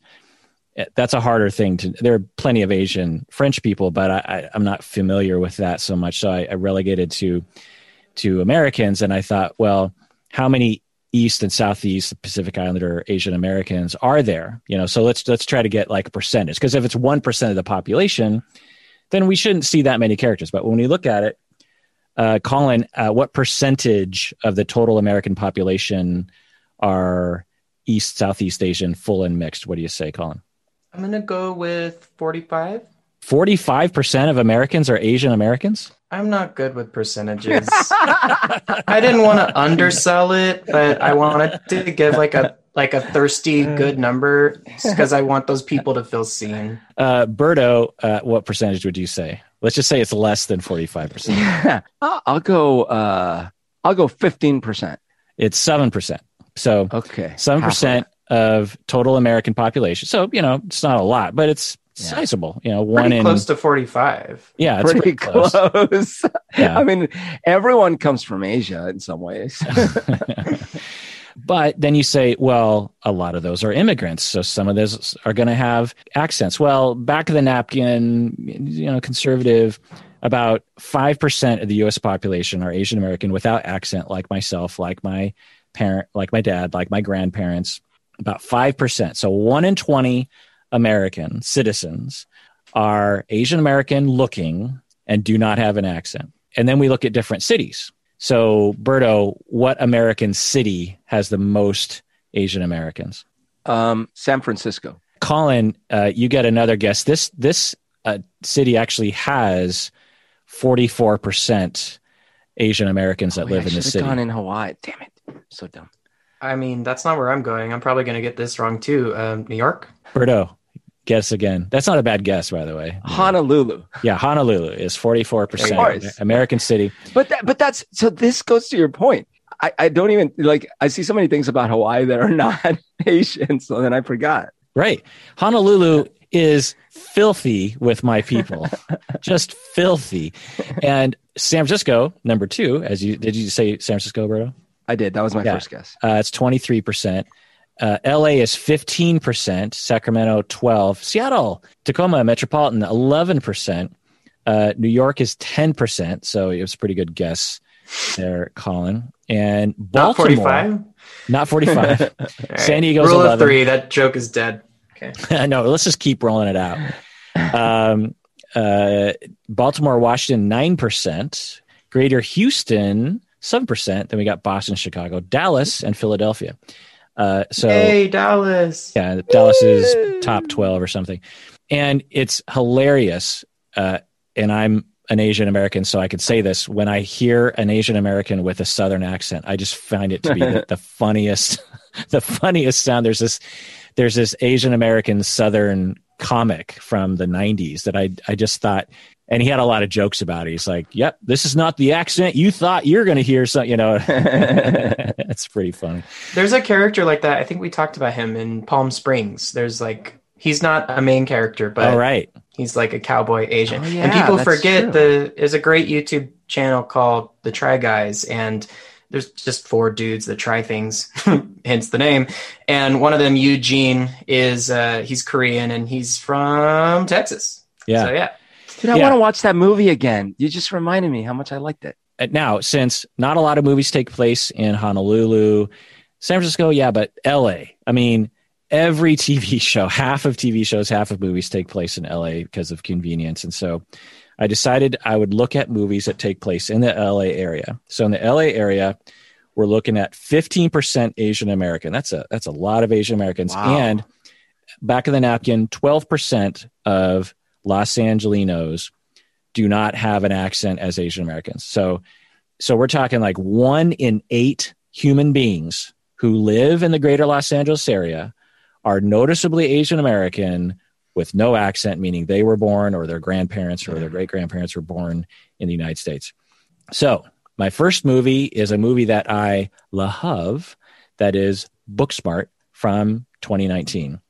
S1: eh, that's a harder thing to. There are plenty of Asian French people, but I, I'm not familiar with that so much. So I, I relegated to to Americans, and I thought, well, how many East and Southeast Pacific Islander Asian Americans are there? You know, so let's let's try to get like a percentage because if it's one percent of the population, then we shouldn't see that many characters. But when we look at it, uh, Collin, uh, what percentage of the total American population are East Southeast Asian, full and mixed? What do you say, Collin?
S3: i'm gonna go with 45
S1: Forty-five percent of Americans are Asian Americans.
S3: i'm not good with percentages i didn't want to undersell it but i wanted to give like a like a thirsty good number because i want those people to feel seen
S1: Uh, Berto, uh, what percentage would you say? Let's just say it's less than forty-five percent.
S2: Yeah, I'll, I'll go. uh I'll go fifteen percent.
S1: It's seven percent. So
S2: Okay,
S1: seven percent of total American population. So you know it's not a lot, but it's
S2: Yeah.
S1: sizable. You know, one
S3: pretty
S1: in
S3: close to 45
S1: yeah, it's
S2: pretty, close.
S1: Yeah.
S2: I mean, everyone comes from Asia in some ways.
S1: but then you say, well, a lot of those are immigrants, so some of those are going to have accents. Well, back of the napkin, you know, conservative. About five percent of the U.S. population are Asian American without accent, like myself, like my parent, like my dad, like my grandparents. About five percent. So one in twenty American citizens are Asian American looking and do not have an accent. And then we look at different cities. So, Berto, what American city has the most Asian Americans?
S2: um, San Francisco.
S1: Collin, uh, you get another guess. This this uh, city actually has forty four percent Asian Americans that
S2: Oh,
S1: live
S2: I
S1: in the
S2: should've
S1: city.
S2: Gone in Hawaii. Damn it, so dumb.
S3: I mean, that's not where I'm going. I'm probably going to get this wrong too. Um, New York?
S1: Berto, guess again. That's not a bad guess, by the way.
S2: Honolulu.
S1: Yeah, Honolulu is 44% American city.
S2: But that, but that's so. This goes to your point. I, I don't even like. I see so many things about Hawaii that are not Asian, so then I forgot.
S1: Right. Honolulu is filthy with my people, just filthy. And San Francisco, number two, as you did you say San Francisco, Berto?
S2: I did. That was my
S1: Yeah.
S2: first guess.
S1: Uh, it's 23%. Uh, LA is 15%, Sacramento 12, Seattle, Tacoma Metropolitan 11%, uh, New York is 10%, so it was a pretty good guess there, Collin. And
S3: Not
S1: Baltimore,
S3: 45?
S1: not 45.
S3: All right.
S1: San Diego's
S3: Rule
S1: 11.
S3: of three. That joke is dead. Okay.
S1: no, let's just keep rolling it out. Um, uh, Baltimore, Washington, 9%, Greater Houston, 7%. Then we got Boston, Chicago, Dallas, and Philadelphia. Uh, so
S3: hey, Dallas.
S1: yeah, Dallas is top 12 or something. And it's hilarious. Uh, and I'm an Asian American, so I could say this. When I hear an Asian American with a Southern accent, I just find it to be the, the funniest, the funniest sound. There's this, there's this Asian American Southern comic from the 90s that I, I just thought, and he had a lot of jokes about it. He's like, yep, this is not the accent you thought you're going to hear. So, you know, it's pretty funny.
S3: There's a character like that. I think we talked about him in Palm Springs. There's like he's not a main character, but
S1: All right.
S3: he's like a cowboy Asian.
S2: Oh, yeah,
S3: and people forget
S2: true.
S3: the there's a great YouTube channel called The Try Guys, and there's just four dudes that try things, hence the name. And one of them, Eugene, is uh, he's Korean and he's from Texas.
S1: Yeah.
S3: So yeah.
S2: Dude, I
S1: Yeah.
S2: want to watch that movie again. You just reminded me how much I liked it.
S1: Uh, now since not a lot of movies take place in honolulu san francisco yeah but la i mean every tv show half of tv shows half of movies take place in la because of convenience and so i decided i would look at movies that take place in the la area so in the la area we're looking at 15% asian american that's a that's a lot of asian americans
S2: Wow.
S1: and back of the napkin 12% of los angelinos do not have an accent as Asian Americans. So, so we're talking like one in eight human beings who live in the greater Los Angeles area are noticeably Asian American with no accent, meaning they were born or their grandparents or their great grandparents were born in the United States. So, my first movie is a movie that I love that is Booksmart from 2019.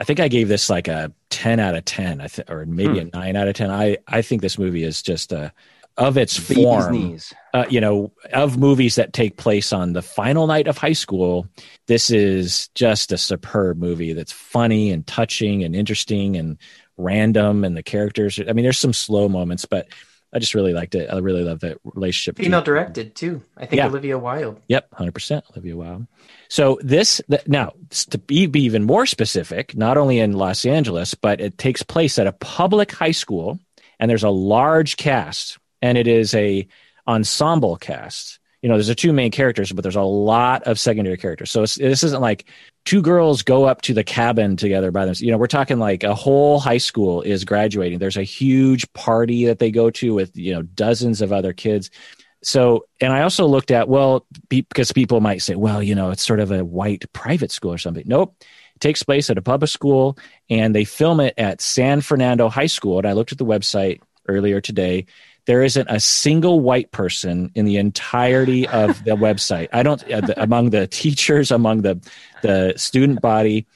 S1: I think I gave this like a 10 out of 10, I th- or maybe a 9 out of 10. I, I think this movie is just uh, of its
S2: Baby's
S1: form,
S2: knees.
S1: uh, you know, of movies that take place on the final night of high school. This is just a superb movie that's funny and touching and interesting and random. And the characters, I mean, there's some slow moments, but I just really liked it. I really love that relationship.
S3: Female
S1: between-
S3: directed too. I think
S1: Yeah.
S3: Olivia Wilde.
S1: Yep, hundred percent, Olivia Wilde. So this th- now to be, be even more specific, not only in Los Angeles, but it takes place at a public high school, and there's a large cast, and it is a ensemble cast. You know, there's the two main characters, but there's a lot of secondary characters. So this isn't like two girls go up to the cabin together by themselves. You know, we're talking like a whole high school is graduating. There's a huge party that they go to with you know dozens of other kids so and i also looked at well be, because people might say well you know it's sort of a white private school or something nope it takes place at a public school and they film it at san fernando high school and i looked at the website earlier today there isn't a single white person in the entirety of the website i don't uh, the, among the teachers among the the student body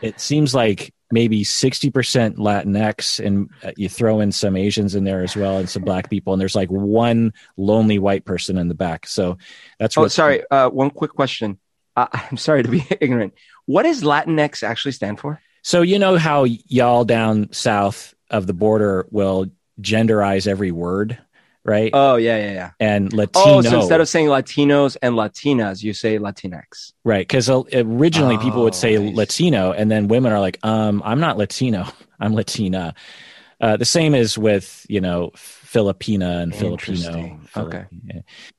S1: it seems like maybe 60% latinx and uh, you throw in some asians in there as well and some black people and there's like one lonely white person in the back so that's what.
S2: Oh, sorry. Uh, one quick question. Uh, I'm sorry to be ignorant. What does Latinx actually stand for?
S1: so you know how y'all down south of the border will genderize every word right
S2: Oh, yeah, yeah, yeah.
S1: and latino
S2: Oh, so instead of saying Latinos and Latinas, you say Latinx.
S1: right because originally people would say
S2: Oh, nice.
S1: latino and then women are like um i'm not latino i'm latina uh, the same is with you know filipina and filipino
S2: Okay.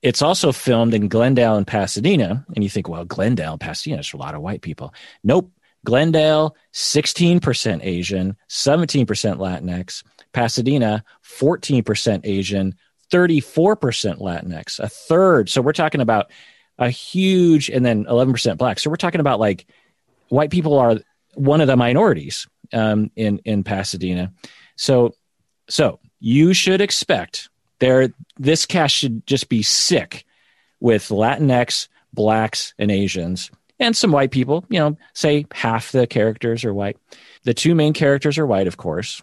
S1: It's also filmed in glendale and pasadena and you think well glendale and pasadena is a lot of white people nope glendale 16% asian 17% latinx pasadena 14% asian 34% latinx a third so we're talking about a huge, and then 11% black. So we're talking about like white people are one of the minorities um, in in Pasadena. So so you should expect there this cast should just be sick with Latinx, blacks, and Asians, and some white people. You know, say half the characters are white. The two main characters are white, of course,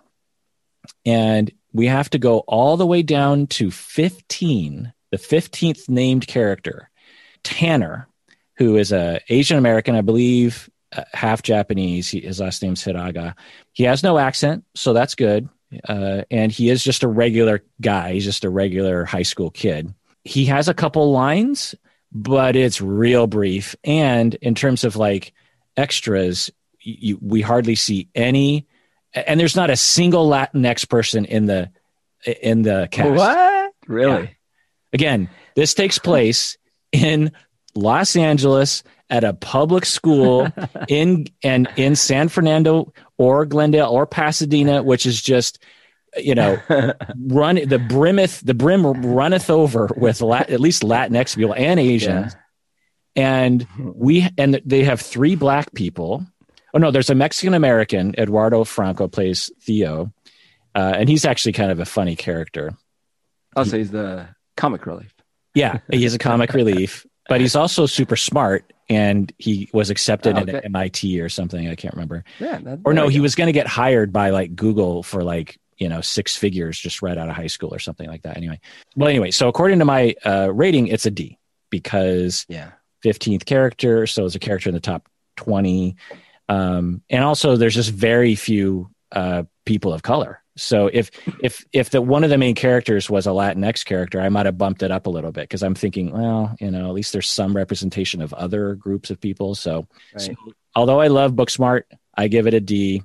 S1: and we have to go all the way down to 15, the 15th named character, Tanner, who is a Asian American, I believe, uh, half Japanese. He, his last name's Hiraga. He has no accent, so that's good. Uh, and he is just a regular guy. He's just a regular high school kid. He has a couple lines, but it's real brief. And in terms of like extras, you, we hardly see any. And there's not a single Latinx person in the in the cast.
S2: What? Really?
S1: Yeah. Again, this takes place in Los Angeles at a public school in and in San Fernando or Glendale or Pasadena, which is just you know run the brimeth the brim runneth over with Lat, at least Latinx people and Asians, yeah. and we and they have three black people. Oh no, there's a Mexican American. Eduardo Franco plays Theo, uh, and he's actually kind of a funny character.
S2: I'll say he's the comic relief.
S1: Yeah, he's a comic relief, but he's also super smart and he was accepted oh, okay. at MIT or something. I can't remember.
S2: Yeah, that,
S1: or no, he was going to get hired by like Google for like you know six figures just right out of high school or something like that. Anyway, well, anyway, so according to my uh, rating, it's a D because
S2: yeah,
S1: fifteenth character, so it's a character in the top twenty, um, and also there's just very few uh, people of color so if if if the one of the main characters was a Latinx character, I might have bumped it up a little bit because I'm thinking, well, you know, at least there's some representation of other groups of people. So, right. so although I love Booksmart, I give it a D.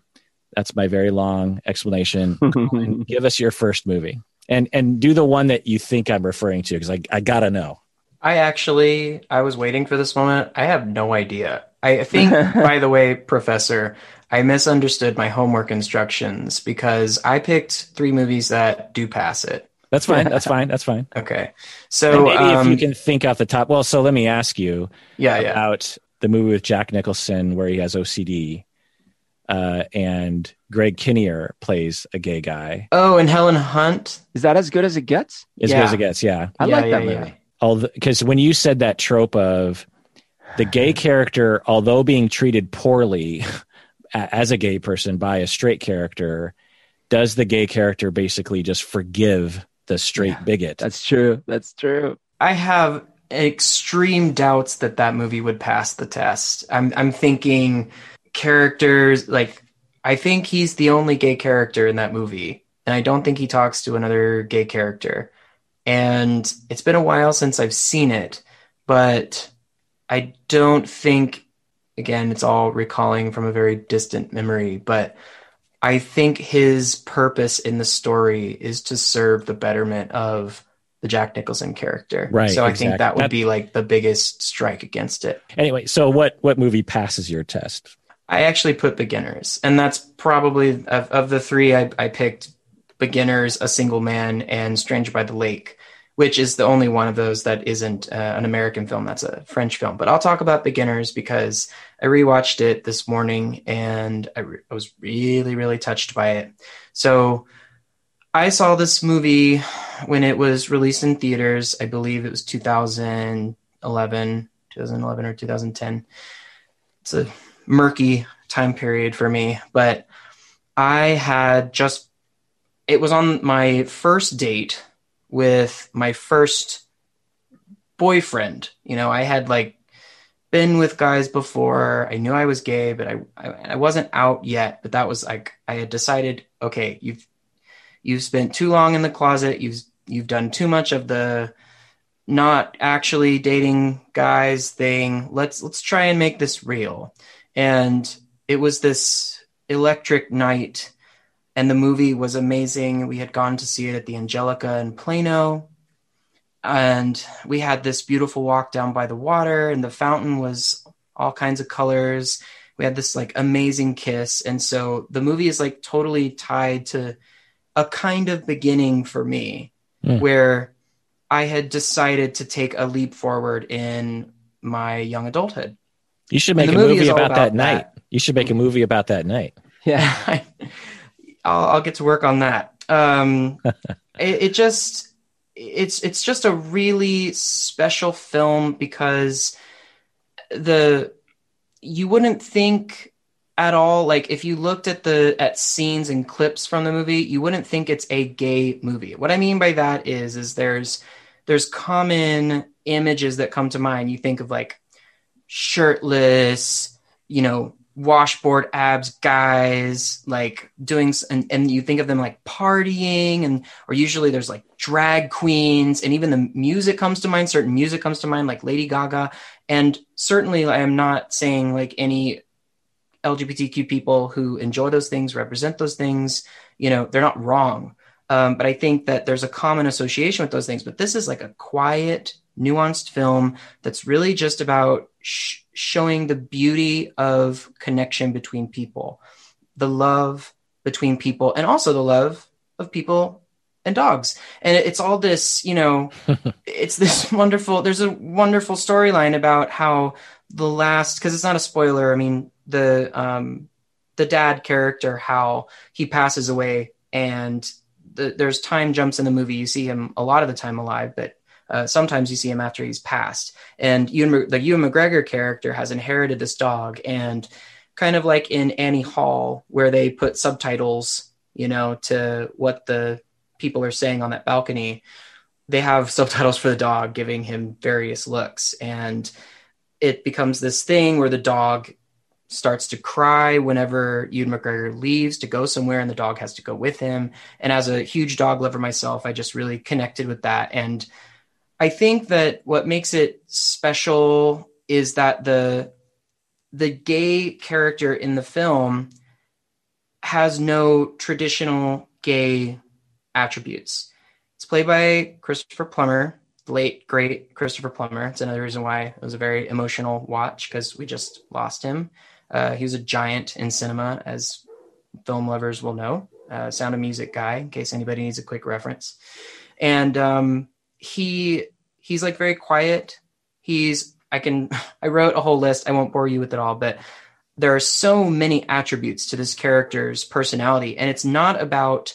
S1: That's my very long explanation. give us your first movie and and do the one that you think I'm referring to because I I gotta know.
S3: I actually I was waiting for this moment. I have no idea. I think, by the way, Professor, I misunderstood my homework instructions because I picked three movies that do pass it.
S1: That's fine. That's fine. That's fine.
S3: Okay. So
S1: and maybe um, if you um, can think off the top. Well, so let me ask you.
S3: Yeah.
S1: About
S3: yeah.
S1: the movie with Jack Nicholson where he has OCD, uh, and Greg Kinnear plays a gay guy.
S3: Oh, and Helen Hunt.
S2: Is that as good as it gets?
S1: As yeah. good as it gets. Yeah.
S2: I
S3: yeah,
S2: like
S3: yeah,
S2: that movie.
S1: Although, because when you said that trope of the gay character, although being treated poorly as a gay person by a straight character, does the gay character basically just forgive the straight yeah, bigot?
S2: That's true. That's true.
S3: I have extreme doubts that that movie would pass the test. I'm I'm thinking characters like I think he's the only gay character in that movie, and I don't think he talks to another gay character. And it's been a while since I've seen it, but I don't think again, it's all recalling from a very distant memory, but I think his purpose in the story is to serve the betterment of the Jack Nicholson character.
S1: Right.
S3: So I
S1: exactly.
S3: think that would be like the biggest strike against it.
S1: Anyway, so what what movie passes your test?
S3: I actually put beginners, and that's probably of, of the three I, I picked beginners, a single man, and Stranger by the Lake which is the only one of those that isn't uh, an American film. That's a French film. But I'll talk about Beginners because I rewatched it this morning and I, re- I was really, really touched by it. So I saw this movie when it was released in theaters. I believe it was 2011, 2011 or 2010. It's a murky time period for me, but I had just, it was on my first date with my first boyfriend. You know, I had like been with guys before. I knew I was gay, but I, I, I wasn't out yet. But that was like I had decided, okay, you've you've spent too long in the closet. You've you've done too much of the not actually dating guys thing. Let's let's try and make this real. And it was this electric night and the movie was amazing. We had gone to see it at the Angelika in Plano, and we had this beautiful walk down by the water, and the fountain was all kinds of colors. We had this like amazing kiss, and so the movie is like totally tied to a kind of beginning for me, mm. where I had decided to take a leap forward in my young adulthood.
S1: You should make a
S3: movie
S1: movie about,
S3: about
S1: that night.
S3: that.
S1: You should make a movie about that night.
S2: Yeah.
S3: I'll, I'll get to work on that. Um, it, it just it's it's just a really special film because the you wouldn't think at all like if you looked at the at scenes and clips from the movie you wouldn't think it's a gay movie what i mean by that is is there's there's common images that come to mind you think of like shirtless you know washboard abs guys like doing and, and you think of them like partying and or usually there's like drag queens and even the music comes to mind certain music comes to mind like lady gaga. And certainly i am not saying like any lgbtq people who enjoy those things represent those things you know they're not wrong. Um, but i think that there's a common association with those things. But this is like a quiet nuanced film that's really just about sh- showing the beauty of connection between people, the love between people, and also the love of people and dogs. And it's all this, you know, it's this wonderful, there's a wonderful storyline about how the last, because it's not a spoiler, I mean, the, um, the dad character, how he passes away and the, there's time jumps in the movie. You see him a lot of the time alive, but uh, sometimes you see him after he's passed. And Ewan, the Ewan McGregor character has inherited this dog, and kind of like in Annie Hall, where they put subtitles, you know, to what the people are saying on that balcony. They have subtitles for the dog, giving him various looks, and it becomes this thing where the dog starts to cry whenever Ewan McGregor leaves to go somewhere and the dog has to go with him. And as a huge dog lover myself, I just really connected with that. And I think that what makes it special is that the the gay character in the film has no traditional gay attributes. It's played by Christopher Plummer, late great Christopher Plummer. It's another reason why it was a very emotional watch because we just lost him. Uh, he was a giant in cinema, as film lovers will know. Uh, Sound of Music guy, in case anybody needs a quick reference. And um, he he's like very quiet. He's I can I wrote a whole list. I won't bore you with it all, but there are so many attributes to this character's personality, and it's not about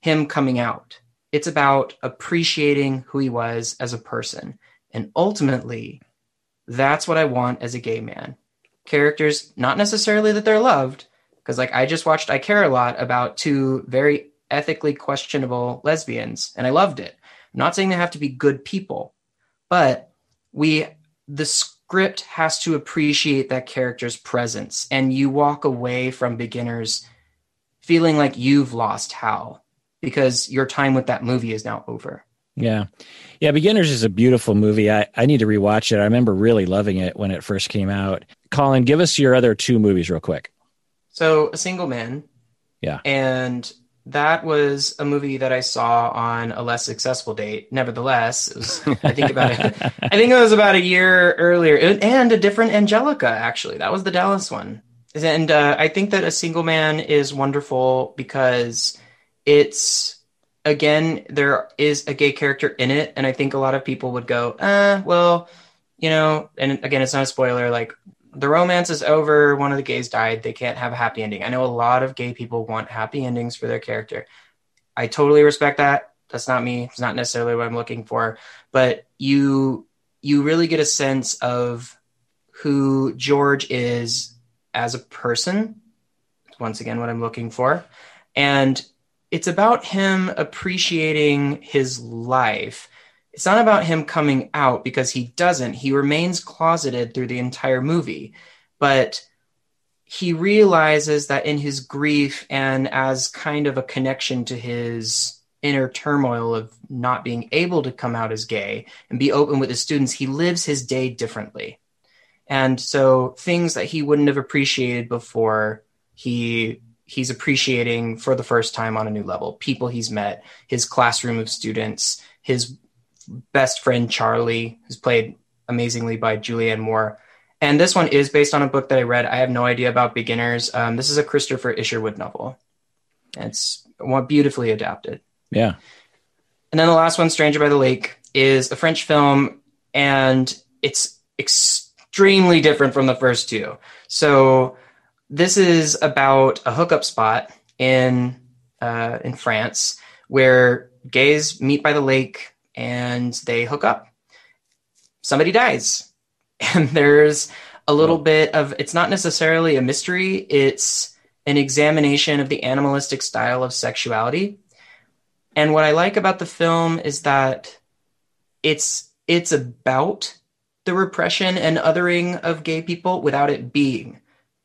S3: him coming out. It's about appreciating who he was as a person. And ultimately, that's what I want as a gay man. Characters, not necessarily that they're loved, because like I just watched I Care a Lot about two very ethically questionable lesbians, and I loved it. I'm not saying they have to be good people, but we the script has to appreciate that character's presence, and you walk away from beginners feeling like you've lost Hal because your time with that movie is now over.
S1: Yeah. Yeah. Beginners is a beautiful movie. I, I need to rewatch it. I remember really loving it when it first came out. Collin, give us your other two movies real quick.
S3: So, A Single Man.
S1: Yeah.
S3: And that was a movie that I saw on a less successful date. Nevertheless, it was, I think about it. I think it was about a year earlier, and a different Angelika. Actually, that was the Dallas one. And uh, I think that A Single Man is wonderful because it's again there is a gay character in it, and I think a lot of people would go, uh, well, you know, and again, it's not a spoiler. Like the romance is over. One of the gays died. They can't have a happy ending. I know a lot of gay people want happy endings for their character. I totally respect that. That's not me. It's not necessarily what I'm looking for. But you you really get a sense of who George is as a person. Once again, what I'm looking for. And it's about him appreciating his life. It's not about him coming out because he doesn't. He remains closeted through the entire movie. But he realizes that in his grief and as kind of a connection to his inner turmoil of not being able to come out as gay and be open with his students, he lives his day differently. And so things that he wouldn't have appreciated before, he he's appreciating for the first time on a new level. People he's met, his classroom of students, his best friend Charlie, who's played amazingly by Julianne Moore. And this one is based on a book that I read. I have no idea about beginners. Um, this is a Christopher Isherwood novel. It's beautifully adapted.
S1: Yeah.
S3: And then the last one, Stranger by the Lake, is a French film, and it's extremely different from the first two. So this is about a hookup spot in uh, in France where gays meet by the lake and they hook up. Somebody dies, and there's a little bit of it's not necessarily a mystery. It's an examination of the animalistic style of sexuality. And what I like about the film is that it's it's about the repression and othering of gay people without it being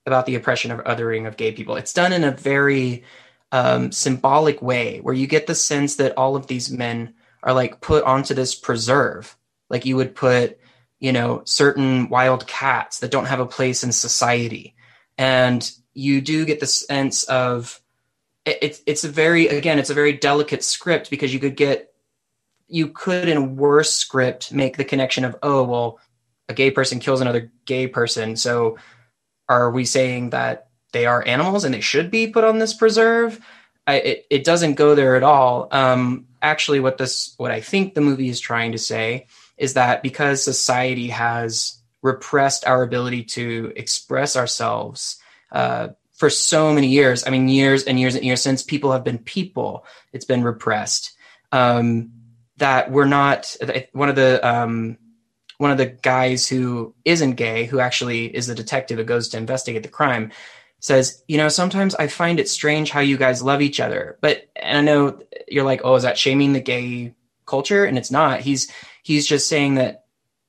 S3: about the oppression of othering of gay people. It's done in a very um, symbolic way where you get the sense that all of these men are like put onto this preserve, like you would put, you know, certain wild cats that don't have a place in society. And you do get the sense of it's it's a very again it's a very delicate script because you could get you could in a worse script make the connection of oh well a gay person kills another gay person. So are we saying that they are animals and they should be put on this preserve? I, it, it doesn't go there at all. Um, actually what this what i think the movie is trying to say is that because society has repressed our ability to express ourselves uh, for so many years i mean years and years and years since people have been people. It's been repressed. Um, that we're not one of the um, one of the guys who isn't gay, who actually is the detective who goes to investigate the crime, says, you know, sometimes I find it strange how you guys love each other. But and I know you're like, oh, is that shaming the gay culture? And it's not. He's he's just saying that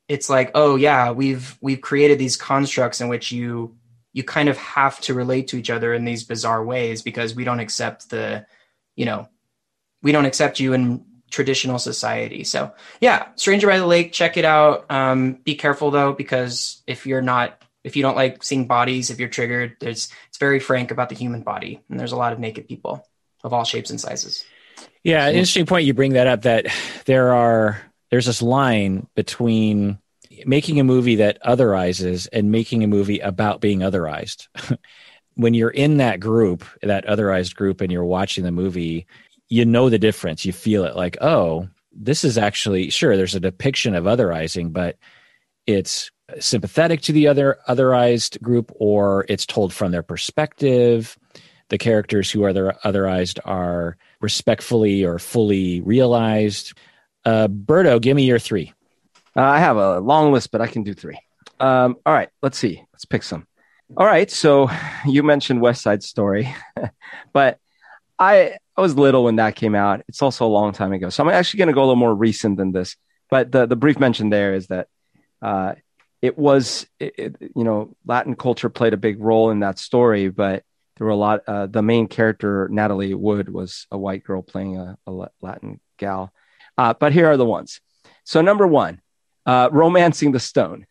S3: it's like, oh yeah, we've we've created these constructs in which you you kind of have to relate to each other in these bizarre ways because we don't accept the, you know, we don't accept you in traditional society. So yeah, Stranger by the Lake, check it out. Um, be careful though, because if you're not, if you don't like seeing bodies, if you're triggered, there's it's very frank about the human body, and there's a lot of naked people of all shapes and sizes.
S1: Yeah, interesting point you bring that up. That there are there's this line between making a movie that otherizes and making a movie about being otherized. when you're in that group, that otherized group, and you're watching the movie, you know the difference. You feel it like, oh, this is actually sure. There's a depiction of otherizing, but it's sympathetic to the other otherized group, or it's told from their perspective. The characters who are otherized are respectfully or fully realized. Uh, Berto, give me your three.
S2: Uh, I have a long list, but I can do three. Um, all right, let's see. Let's pick some. All right, so you mentioned West Side Story, but I I was little when that came out. It's also a long time ago. So I'm actually going to go a little more recent than this. But the, the brief mention there is that uh, it was, it, it, you know, Latin culture played a big role in that story, but there were a lot. Uh, the main character, Natalie Wood, was a white girl playing a, a Latin gal. Uh, but here are the ones. So, number one, uh, Romancing the Stone.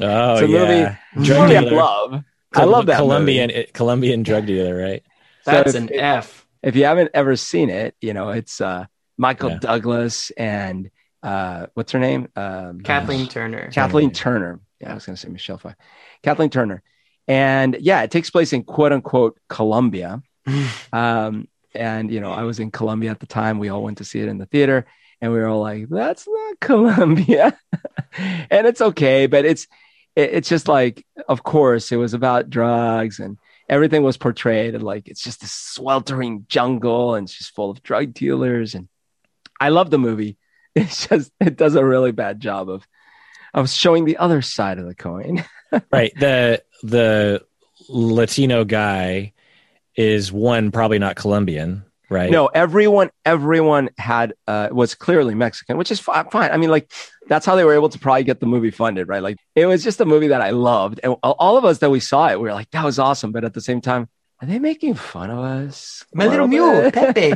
S1: Oh, it's a yeah.
S2: movie, movie I love. I love that
S1: Colombian
S2: movie.
S1: Colombian drug dealer, right?
S3: That's so an F
S2: if you haven't ever seen it, you know, it's uh, Michael yeah. Douglas and uh, what's her name?
S3: Um, Kathleen Turner.
S2: Kathleen Turner. Yeah, I was going to say Michelle Pfeiffer. Kathleen Turner. And yeah, it takes place in quote unquote Colombia. um, and, you know, I was in Colombia at the time. We all went to see it in the theater and we were all like, that's not Colombia. and it's okay, but it's, it, it's just like, of course, it was about drugs and everything was portrayed and like it's just this sweltering jungle and it's just full of drug dealers and I love the movie. It's just it does a really bad job of of showing the other side of the coin.
S1: right. The the Latino guy is one probably not Colombian, right?
S2: No, everyone everyone had uh was clearly Mexican, which is fine. I mean like that's how they were able to probably get the movie funded, right? Like it was just a movie that I loved. And all of us that we saw it, we were like, that was awesome. But at the same time, are they making fun of us?
S3: My little mule, Pepe.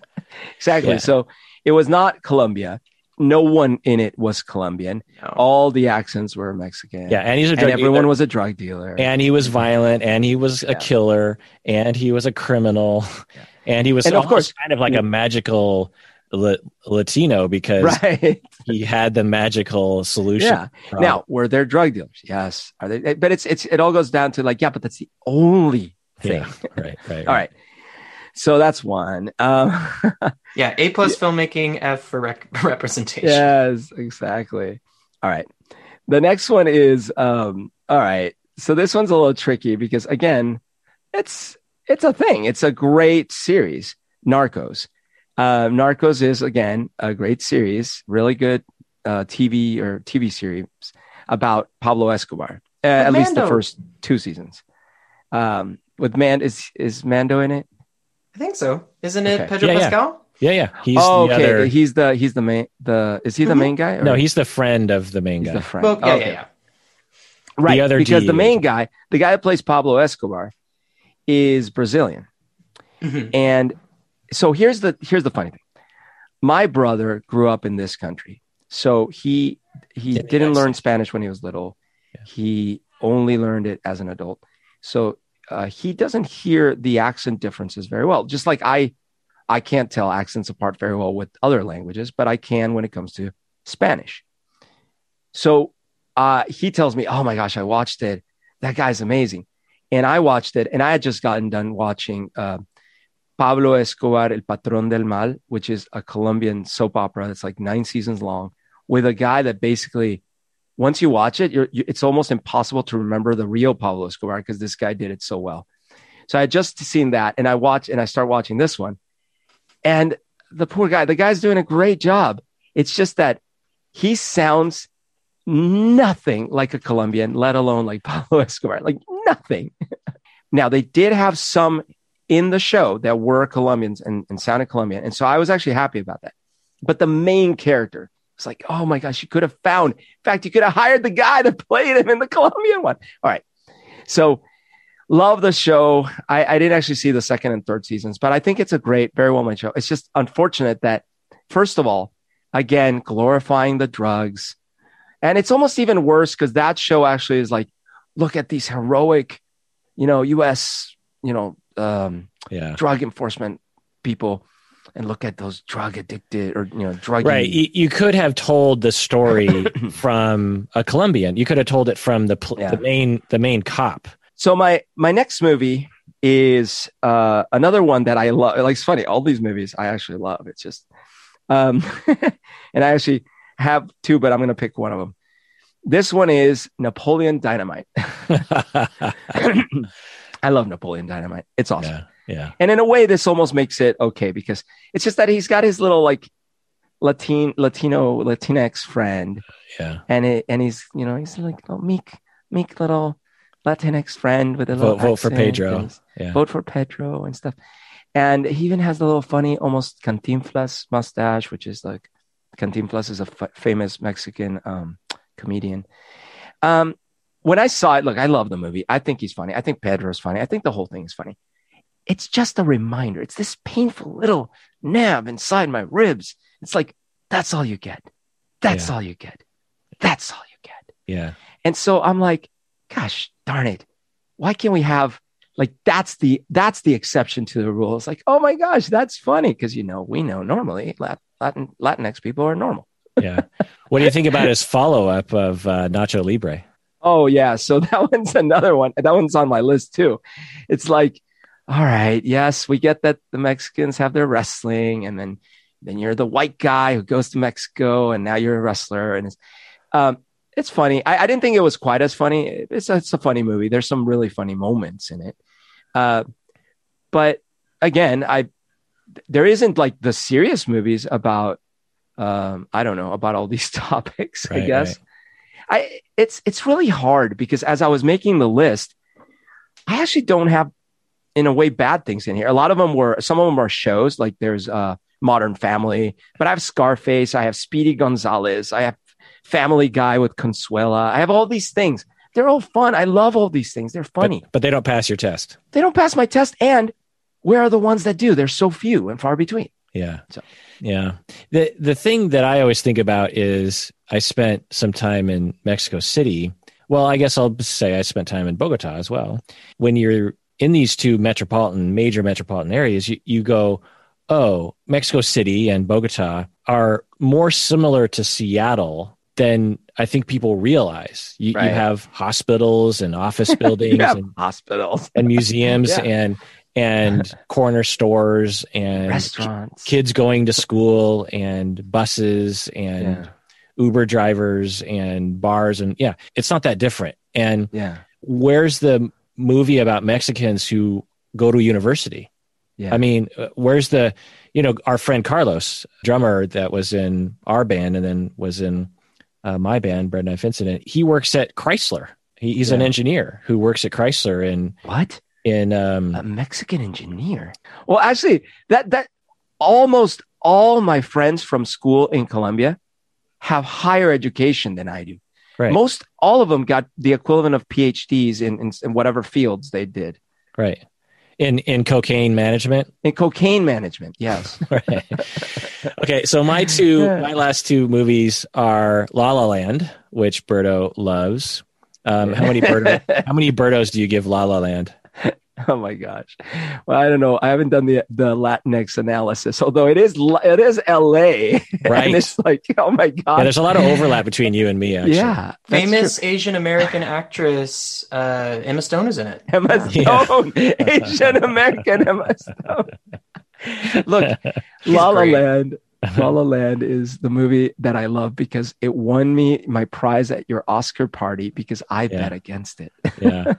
S2: exactly. Yeah. So it was not Colombia. No one in it was Colombian. No. All the accents were Mexican.
S1: Yeah, and he's a
S2: drug and everyone dealer. was a drug dealer.
S1: And he was violent, and he was a killer, and he was a criminal, yeah. and he was and of course kind of like a magical Latino because right. he had the magical solution.
S2: Yeah. Problem. Now, were there drug dealers? Yes. Are they? But it's it's it all goes down to like, yeah, but that's the only thing.
S1: Yeah, right, right, right.
S2: all right. So that's one. Um,
S3: yeah, A plus yeah. filmmaking, F for rec- representation.
S2: Yes, exactly. All right. the next one is um, all right. So this one's a little tricky because again, it's it's a thing. It's a great series, Narcos. Uh, Narcos is again a great series, really good uh, TV or TV series about Pablo Escobar. Uh, at least the first two seasons. Um, with Man is is Mando in it?
S3: I think so. Isn't it okay. Pedro
S1: yeah,
S3: Pascal?
S1: Yeah, yeah.
S2: He's oh, okay. Other... He's the he's the main the is he the mm-hmm. main guy?
S1: Or? No, he's the friend of the main
S2: he's
S1: guy.
S2: The friend.
S3: Well, yeah, okay. yeah, yeah.
S2: Right. The other because the main guy, the guy that plays Pablo Escobar, is Brazilian. Mm-hmm. And so here's the here's the funny thing. My brother grew up in this country. So he he Didn't didn't learn Spanish when he was little. Yeah. He only learned it as an adult. So uh, he doesn't hear the accent differences very well. Just like I, I can't tell accents apart very well with other languages, but I can when it comes to Spanish. So uh, he tells me, "Oh my gosh, I watched it. That guy's amazing." And I watched it, and I had just gotten done watching uh, Pablo Escobar, El Patrón del Mal, which is a Colombian soap opera that's like nine seasons long, with a guy that basically once you watch it, you, it's almost impossible to remember the real Pablo Escobar because this guy did it so well. So I just seen that, and I watch and I start watching this one, and the poor guy, the guy's doing a great job. It's just that he sounds nothing like a Colombian, let alone like Pablo Escobar, like nothing. now they did have some in the show that were Colombians and, and sounded Colombian, and so I was actually happy about that. But the main character, it's like, oh my gosh, you could have found. In fact, you could have hired the guy that played him in the Colombian one. All right. So love the show. I, I didn't actually see the second and third seasons, but I think it's a great, very well made show. It's just unfortunate that, first of all, again, glorifying the drugs. And it's almost even worse because that show actually is like, look at these heroic, you know, US, you know, um,
S1: yeah.
S2: drug enforcement people and look at those drug addicted or you know drug
S1: right. you, you, could have told the story from a colombian. You could have told it from the, yeah. the main the main cop.
S2: So my my next movie is uh another one that i love. Like it's funny. All these movies i actually love. It's just um and i actually have two but i'm gonna pick one of them this one is napoleon dynamite. I love napoleon dynamite. It's awesome.
S1: Yeah. Yeah.
S2: And in a way, this almost makes it okay because it's just that he's got his little like Latin Latino Latinx friend.
S1: Yeah.
S2: And it and he's you know he's like a meek meek little Latinx friend with a little
S1: vote, vote for Pedro.
S2: Yeah. Vote for Pedro and stuff. And he even has the little funny, almost Cantinflas mustache, which is like Cantinflas is a f- famous Mexican um, comedian. Um, when I saw it, look, I love the movie. I think he's funny. I think Pedro's funny. I think the whole thing is funny it's just a reminder. It's this painful little nab inside my ribs. It's like, that's all you get. That's yeah. all you get. That's all you get.
S1: Yeah.
S2: And so I'm like, gosh darn it. Why can't we have like that's the that's the exception to the rule. It's like, oh my gosh, that's funny. Cause you know, we know normally Latin Latinx people are normal.
S1: yeah. What do you think about his follow up of uh, Nacho Libre?
S2: Oh yeah. So that one's another one. That one's on my list too. It's like all right, yes, we get that the Mexicans have their wrestling, and then then you're the white guy who goes to Mexico, and now you're a wrestler, and it's um, it's funny. I, I didn't think it was quite as funny. It's a, it's a funny movie. There's some really funny moments in it, uh, but again, I there isn't like the serious movies about um, I don't know about all these topics. Right, I guess right. I it's it's really hard because as I was making the list, I actually don't have in a way bad things in here. A lot of them were some of them are shows like there's uh Modern Family, but I have Scarface, I have Speedy Gonzales, I have Family Guy with Consuela. I have all these things. They're all fun. I love all these things. They're funny.
S1: But, but they don't pass your test.
S2: They don't pass my test and where are the ones that do? They're so few and far between.
S1: Yeah. So. Yeah. The the thing that I always think about is I spent some time in Mexico City. Well, I guess I'll say I spent time in Bogota as well. When you're in these two metropolitan, major metropolitan areas, you, you go, oh, Mexico City and Bogota are more similar to Seattle than I think people realize. You, right. you have hospitals and office buildings and
S2: hospitals
S1: and museums yeah. and and corner stores and
S2: restaurants,
S1: kids going to school and buses and yeah. Uber drivers and bars and yeah, it's not that different. And
S2: Yeah.
S1: where's the movie about Mexicans who go to university?
S2: Yeah.
S1: I mean, uh, where's the, you know, our friend Carlos, drummer that was in our band and then was in uh, my band, Bread Knife Incident. He works at Chrysler. He, he's an engineer who works at Chrysler in
S2: what?
S1: in um,
S2: A Mexican engineer. Well, actually, that that almost all my friends from school in Colombia have higher education than I do.
S1: right,
S2: Most all of them got the equivalent of PhDs in, in, in whatever fields they did.
S1: right. In in cocaine management.
S2: In cocaine management, yes.
S1: Right. okay, so my two, my last two movies are La La Land, which Berto loves. Um, how many Berto, how many Bertos do you give La La Land?
S2: oh my gosh. Well, I don't know. I haven't done the the Latinx analysis, although it is L- it is L.A.
S1: Right.
S2: and it's like, oh my
S1: Yeah,
S2: god.
S1: there's a lot of overlap between you and me. Actually.
S2: Yeah,
S3: Famous
S2: true.
S3: Asian American actress uh, Emma Stone is in it.
S2: Emma
S1: Yeah.
S2: Stone, Asian American Emma Stone. Look, La La
S3: great.
S2: Land. La La Land is the movie that I love because it won me my prize at your Oscar party because I
S1: Yeah.
S2: bet against it.
S1: yeah,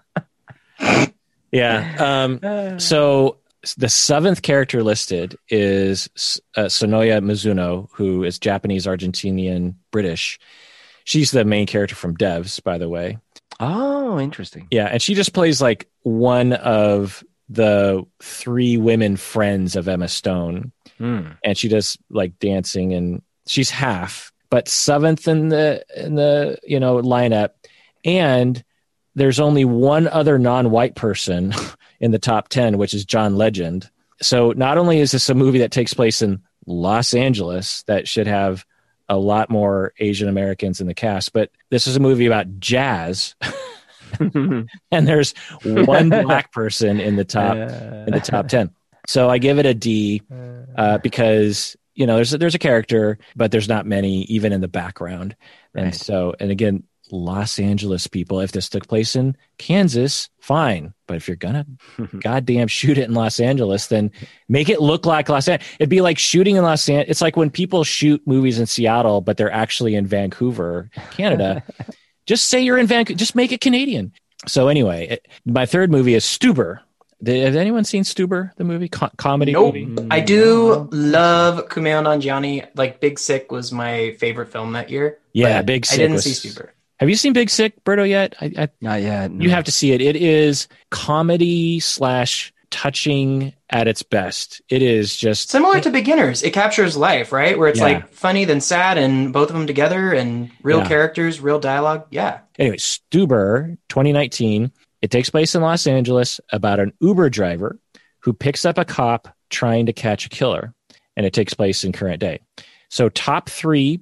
S1: yeah. Um, so the seventh character listed is uh, Sonoya Mizuno, who is Japanese, Argentinian, British. She's the main character from Devs, by the way.
S2: oh, interesting.
S1: Yeah, and she just plays like one of the three women friends of Emma Stone,
S2: Hmm.
S1: and she does like dancing, and she's half, but seventh in the in the you know lineup, and there's only one other non-white person in the top ten, which is John Legend. So not only is this a movie that takes place in Los Angeles that should have a lot more Asian Americans in the cast, but this is a movie about jazz. And there's one black person in the top in the top 10 so i give it a d uh, because you know there's a, there's a character but there's not many even in the background. And so and again los angeles people if this took place in kansas fine but if you're gonna goddamn shoot it in los angeles then make it look like los angeles it'd be like shooting in los angeles it's like when people shoot movies in seattle but they're actually in vancouver canada just say you're in Vancouver. Just make it Canadian. So anyway, it, my third movie is Stuber. Did, has anyone seen Stuber, the movie Co- comedy
S3: Nope.
S1: movie?
S3: I do love Kumail Nanjiani. Like Big Sick was my favorite film that year.
S1: Yeah,
S3: but
S1: Big
S3: I
S1: Sick
S3: didn't
S1: was-
S3: see Stuber.
S1: Have you seen Big Sick, Berto? Yet? I, I,
S2: Not yet.
S1: You have to see it. It is comedy slash touching at its best. It is just
S3: Similar to Beginners, it captures life, right? Where it's
S1: Yeah.
S3: like funny then sad, and both of them together, and real
S1: Yeah.
S3: characters, real dialogue. Yeah,
S1: anyway. Stuber, 2019. It takes place in Los Angeles about an Uber driver who picks up a cop trying to catch a killer, and it takes place in current day. So, top three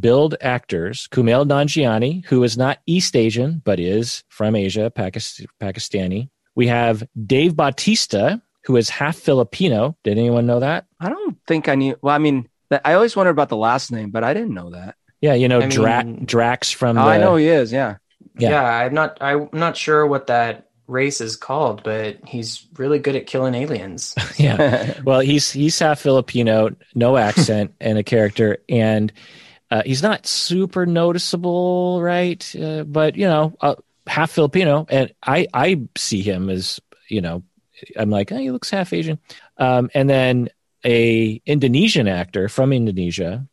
S1: build actors: Kumail Nanjiani, who is not East Asian but is from Asia, Pakis- Pakistani. We have Dave Bautista, who is half Filipino. Did anyone know that?
S2: I don't think I knew. Well, I mean, I always wondered about the last name, but I didn't know that.
S1: Yeah, you know
S3: I
S1: Dra-
S3: mean-
S1: Drax from.
S2: Oh,
S1: the,
S2: I know he is. Yeah.
S1: Yeah.
S3: yeah. I'm not. I'm not sure what that race is called, but he's really good at killing aliens.
S1: Yeah, well, he's he's half Filipino, no accent, and a character, and uh, he's not super noticeable, right? Uh, but you know, uh, half Filipino, and I I see him as you know, I'm like, oh, he looks half Asian, um, and then a Indonesian actor from Indonesia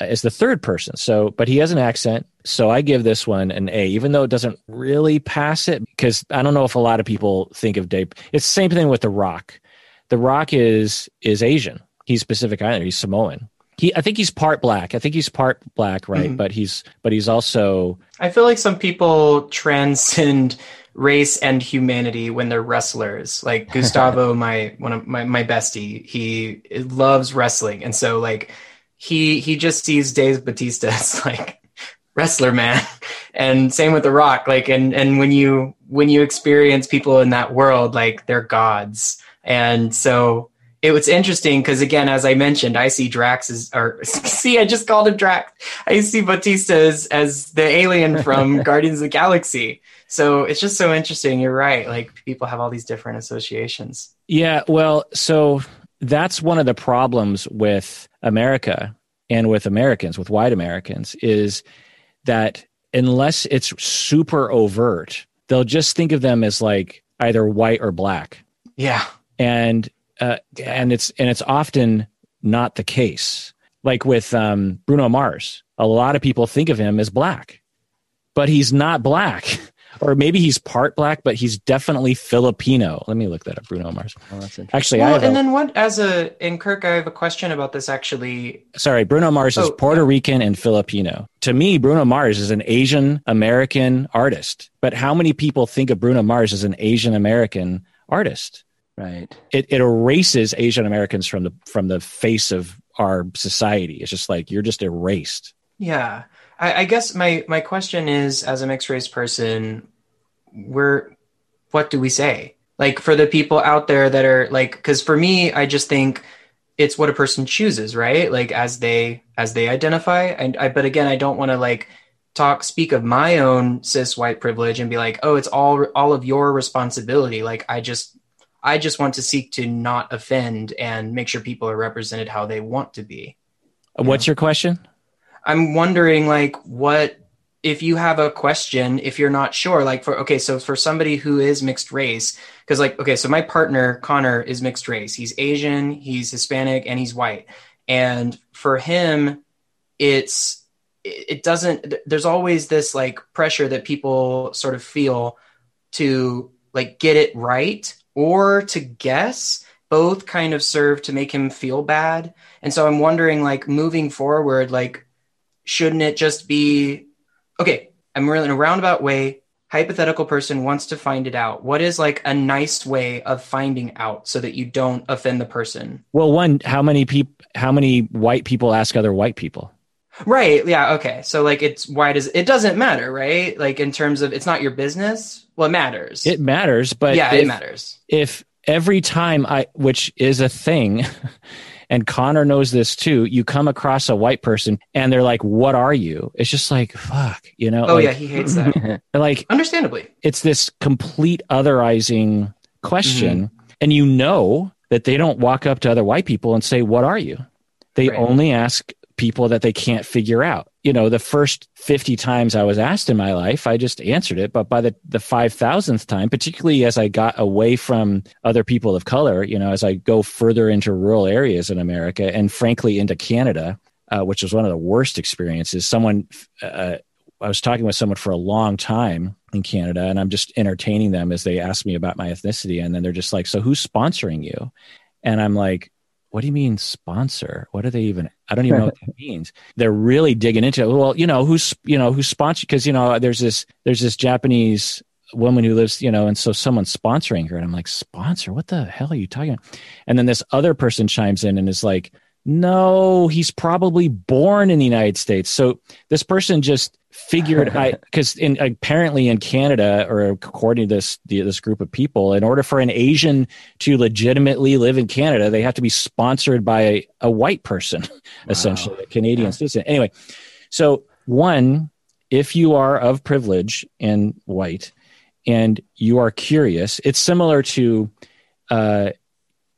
S1: uh, is the third person. So, but he has an accent. So I give this one an A, even though it doesn't really pass it because I don't know if a lot of people think of Dave. It's the same thing with The Rock. The Rock is is Asian. He's Pacific Islander. He's Samoan. He, I think he's part black. I think he's part black, right?
S3: Mhm.
S1: But he's but he's also
S3: I feel like some people transcend race and humanity when they're wrestlers. Like Gustavo, my one of my, my bestie, he loves wrestling, and so like he he just sees Dave Bautista as like wrestler man, and same with The Rock. Like and and when you when you experience people in that world, like they're gods, and so it was interesting because again, as I mentioned, I see Drax as or see, I just called him Drax. I see Bautista as, as the alien from Guardians of the Galaxy. So it's just so interesting. You're right. Like people have all these different associations.
S1: Yeah, well, so that's one of the problems with America and with Americans, with white Americans, is that unless it's super overt, they'll just think of them as like either white or black.
S3: Yeah.
S1: And uh, and it's and it's often not the case. Like with um, Bruno Mars, a lot of people think of him as black, but he's not black. or maybe he's part black, but he's definitely Filipino. Let me look that up. Bruno Mars.
S2: Oh, that's interesting.
S1: Actually, I
S3: Well,
S1: have
S3: and
S1: a,
S3: then what? As a in Kirk, I have a question about this. Actually,
S1: sorry, Bruno Mars is
S3: Oh,
S1: Puerto Rican and Filipino. To me, Bruno Mars is an Asian American artist. But how many people think of Bruno Mars as an Asian American artist?
S2: Right.
S1: It, it erases Asian Americans from the from the face of our society. It's just like you're just erased.
S3: yeah. I, I guess my my question is, as a mixed race person, we're what do we say? Like for the people out there that are like, because for me, I just think it's what a person chooses, right? Like as they as they identify. And I, but again, I don't want to like talk speak of my own cis white privilege and be like, oh, it's all all of your responsibility. Like I just I just want to seek to not offend and make sure people are represented how they want to be.
S1: Uh, what's your question?
S3: I'm wondering like what if you have a question if you're not sure like for okay so for somebody who is mixed race because like okay so my partner Connor is mixed race he's Asian he's Hispanic and he's white and for him it's it it doesn't there's always this like pressure that people sort of feel to like get it right or to guess both kind of serve to make him feel bad. And so i'm wondering like moving forward like shouldn't it just be okay i'm really in a roundabout way. Hypothetical person wants to find it out. What is like a nice way of finding out so that you don't offend the person?
S1: Well, one, how many people, how many white people ask other white people?
S3: Right yeah okay so like it's why does it doesn't matter right like in terms of it's not your business well it matters
S1: It matters, but
S3: yeah
S1: if,
S3: it matters
S1: if every time I, which is a thing, and Connor knows this too, you come across a white person and they're like, "What are you?" It's just like, fuck, you know.
S3: oh
S1: like,
S3: yeah he hates that
S1: like
S3: understandably
S1: it's this complete otherizing question,
S3: Mm-hmm.
S1: and you know that they don't walk up to other white people and say, "What are you?" They
S3: Right.
S1: only ask people that they can't figure out. You know, the first 50 times I was asked in my life, I just answered it. But by the, the 5,000th time, particularly as I got away from other people of color, you know, as I go further into rural areas in America and frankly into Canada, uh, which was one of the worst experiences, someone, uh, I was talking with someone for a long time in Canada and I'm just entertaining them as they ask me about my ethnicity. And then they're just like, So who's sponsoring you? And I'm like, what do you mean sponsor? What do they even? I don't even know what that means. They're really digging into it. Well, you know who's you know who's sponsored because you know there's this there's this Japanese woman who lives you know and so someone's sponsoring her and I'm like sponsor what the hell are you talking about? And then this other person chimes in and is like no he's probably born in the United States. So this person just figured I because in apparently in Canada or according to this the, this group of people in order for an Asian to legitimately live in Canada, they have to be sponsored by a, a white person, essentially, a Canadian citizen. Anyway, so one, if you are of privilege and white and you are curious, it's similar to uh,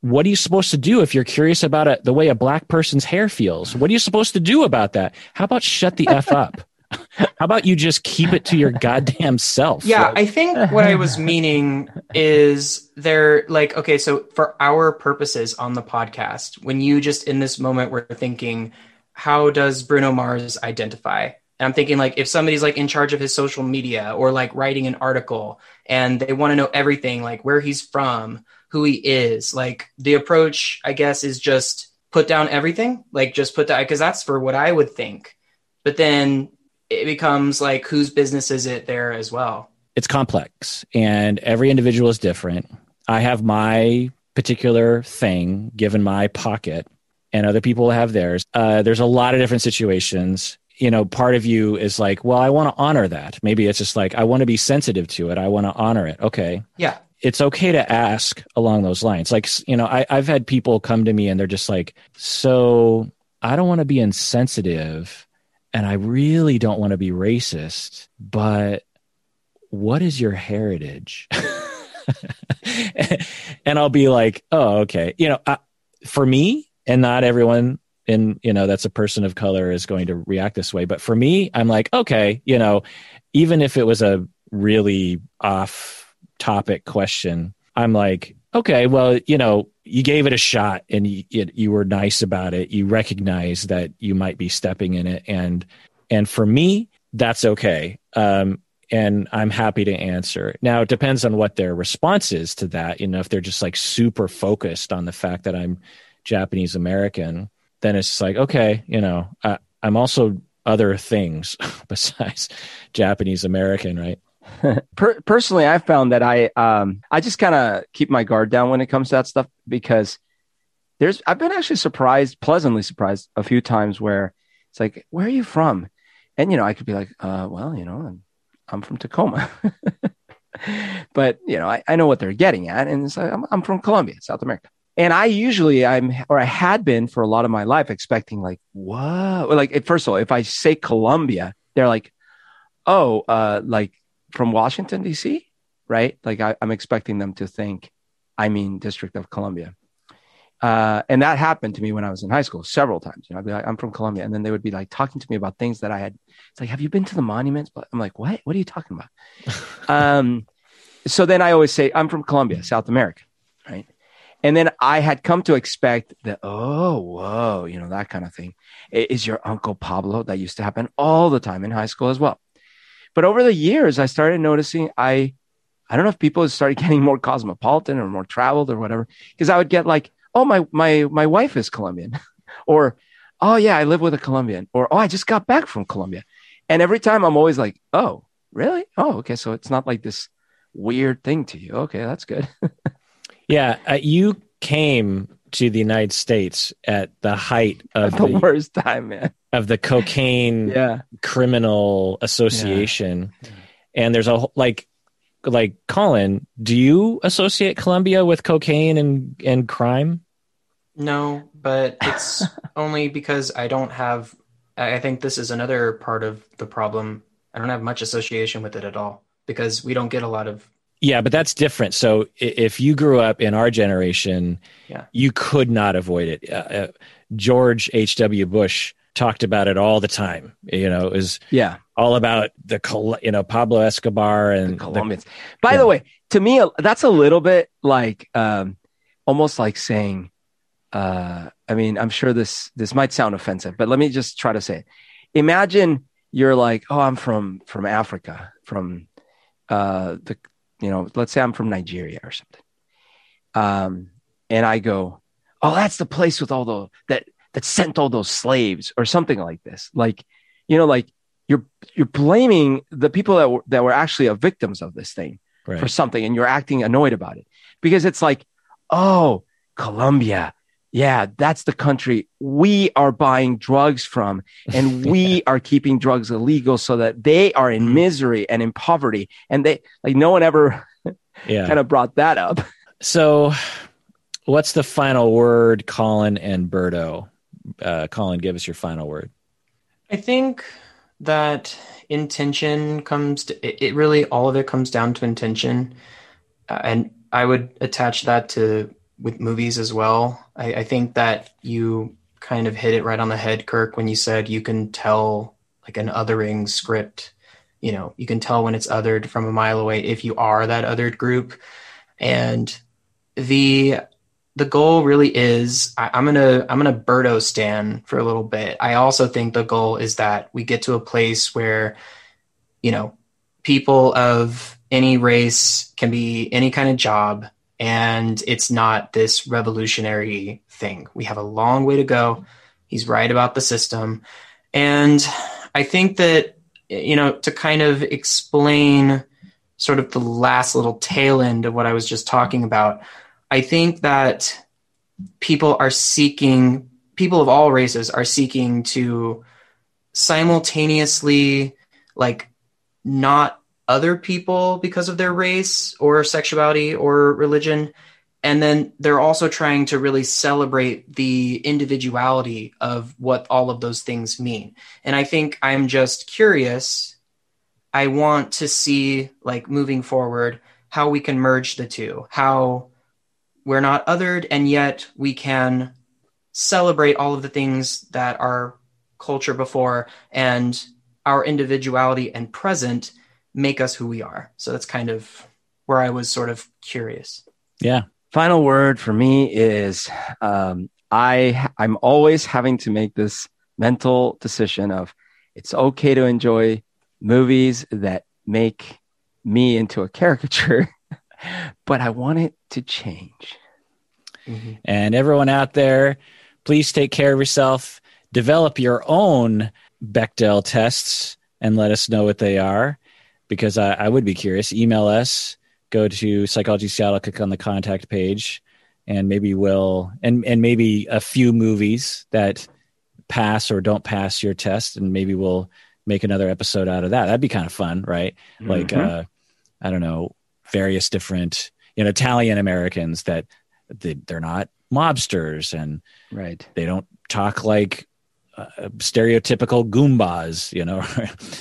S1: what are you supposed to do if you're curious about a, the way a black person's hair feels? What are you supposed to do about that? How about shut the F up? How about you just keep it to your goddamn self?
S3: Yeah,
S1: Like,
S3: I think what I was meaning is they're like, okay, so for our purposes on the podcast, when you just in this moment were thinking, how does Bruno Mars identify? And I'm thinking like if somebody's like in charge of his social media or like writing an article and they want to know everything, like where he's from, who he is, like the approach, I guess, is just put down everything, like just put that because that's for what I would think. But then it becomes like whose business is it there as well?
S1: it's complex and every individual is different. I have my particular thing given my pocket and other people have theirs. Uh, there's a lot of different situations. You know, part of you is like, well, I want to honor that. Maybe it's just like, I want to be sensitive to it. I want to honor it. Okay.
S3: Yeah.
S1: It's okay to ask along those lines. Like, you know, I, I've had people come to me and they're just like, so I don't want to be insensitive and I really don't want to be racist, but what is your heritage? and I'll be like, oh, okay. You know, I, for me, and not everyone and you know that's a person of color is going to react this way but for me i'm like okay you know even if it was a really off topic question i'm like okay well you know you gave it a shot and you, you were nice about it. You recognize that you might be stepping in it. And and for me that's okay. Um, and i'm happy to answer. Now it depends on what their response is to that. You know if they're just like super focused on the fact that i'm japanese american then it's like okay you know I, i'm also other things besides japanese american right
S2: per- personally, I found that I um, I just kind of keep my guard down when it comes to that stuff because there's I've been actually surprised, pleasantly surprised, a few times where it's like, "Where are you from?" And you know, I could be like, uh, "Well, you know, I'm, I'm from Tacoma," but you know, I, I know what they're getting at, and it's like, I'm, I'm from Colombia, South America. And I usually I'm or I had been for a lot of my life expecting like, whoa, like first of all, if I say Colombia, they're like, oh, uh, like from Washington D.C. Right? Like I, am expecting them to think I mean District of Columbia, uh, and that happened to me when I was in high school several times. You know, I'd be like, I'm from Columbia, and then they would be like talking to me about things that I had. It's like, have you been to the monuments? But I'm like, what? What are you talking about? um, so then I always say I'm from Colombia, South America, right? And then I had come to expect that, oh, whoa, you know, that kind of thing. Is your uncle Pablo? That used to happen all the time in high school as well. But over the years, I started noticing I, I don't know if people started getting more cosmopolitan or more traveled or whatever, because I would get like, oh, my, my, my wife is Colombian or, oh yeah, I live with a Colombian or, oh, I just got back from Colombia. And every time I'm always like, oh, really? Oh, okay. So it's not like this weird thing to you. Okay. That's good.
S1: yeah. Uh, you came to the United States at the height of
S2: the, the, worst time, man.
S1: Of the cocaine
S2: yeah.
S1: criminal association. Yeah. And there's a like like Collin, do you associate Colombia with cocaine and and crime?
S3: No, but it's only because I don't have I think this is another part of the problem. I don't have much association with it at all because we don't get a lot of
S1: yeah, but that's different. So if you grew up in our generation,
S3: yeah.
S1: you could not avoid it. Uh, uh, George H.W. Bush talked about it all the time. You know, it was
S2: yeah,
S1: all about the you know Pablo Escobar and
S2: the Colombians. The, By yeah. the way, to me, that's a little bit like um, almost like saying. Uh, I mean, I'm sure this this might sound offensive, but let me just try to say it. Imagine you're like, oh, I'm from from Africa, from uh, the you know, let's say I'm from Nigeria or something. Um, and I go, oh, that's the place with all the that that sent all those slaves or something like this. Like, you know, like you're you're blaming the people that were that were actually victims of this thing right. for something, and you're acting annoyed about it because it's like, oh, Colombia, yeah, that's the country we are buying drugs from, and we are keeping drugs illegal so that they are in mm-hmm. misery and in poverty. And they like no one ever yeah. kind of brought that up.
S1: So, what's the final word, Collin and Berto? Uh, Collin, give us your final word.
S3: I think that intention comes to it, it really all of it comes down to intention, uh, and I would attach that to with movies as well. I, I think that you kind of hit it right on the head, Kirk, when you said you can tell like an othering script. You know, you can tell when it's othered from a mile away if you are that othered group. And the the goal really is I, am gonna I'm gonna Berto stand for a little bit. I also think the goal is that we get to a place where, you know, people of any race can be any kind of job and it's not this revolutionary thing. We have a long way to go. He's right about the system. And I think that, you know, to kind of explain sort of the last little tail end of what I was just talking about, I think that people are seeking, people of all races are seeking to simultaneously, like, not other people because of their race or sexuality or religion. And then they're also trying to really celebrate the individuality of what all of those things mean. And I think I'm just curious. I want to see, like, moving forward, how we can merge the two, how we're not othered and yet we can celebrate all of the things that our culture before and our individuality and present make us who we are. So that's kind of where I was sort of curious.
S1: Yeah.
S2: Final word for me is um, I I'm always having to make this mental decision of it's okay to enjoy movies that make me into a caricature, but I want it to change.
S1: Mm-hmm. And everyone out there, please take care of yourself. Develop your own Bechdel tests and let us know what they are because I, I would be curious. Email us, go to Psychology Seattle, click on the contact page, and maybe we'll, and, and maybe a few movies that pass or don't pass your test, and maybe we'll make another episode out of that. That'd be kind of fun, right? Mm-hmm. Like, uh, I don't know, various different, you know, Italian Americans that they, they're not mobsters and
S2: right
S1: they don't talk like uh, stereotypical goombas you know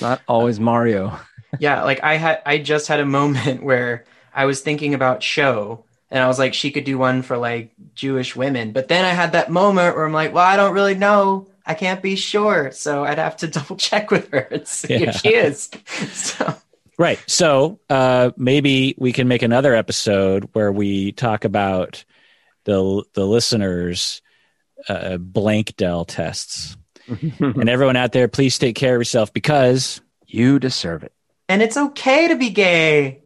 S2: not always mario
S3: yeah like i had i just had a moment where i was thinking about show and i was like she could do one for like jewish women but then i had that moment where i'm like well i don't really know i can't be sure so i'd have to double check with her and see yeah. if she is so
S1: right so uh, maybe we can make another episode where we talk about the the listeners uh, Blankdel tests. and everyone out there, please take care of yourself because
S2: you deserve it.
S3: And it's okay to be gay.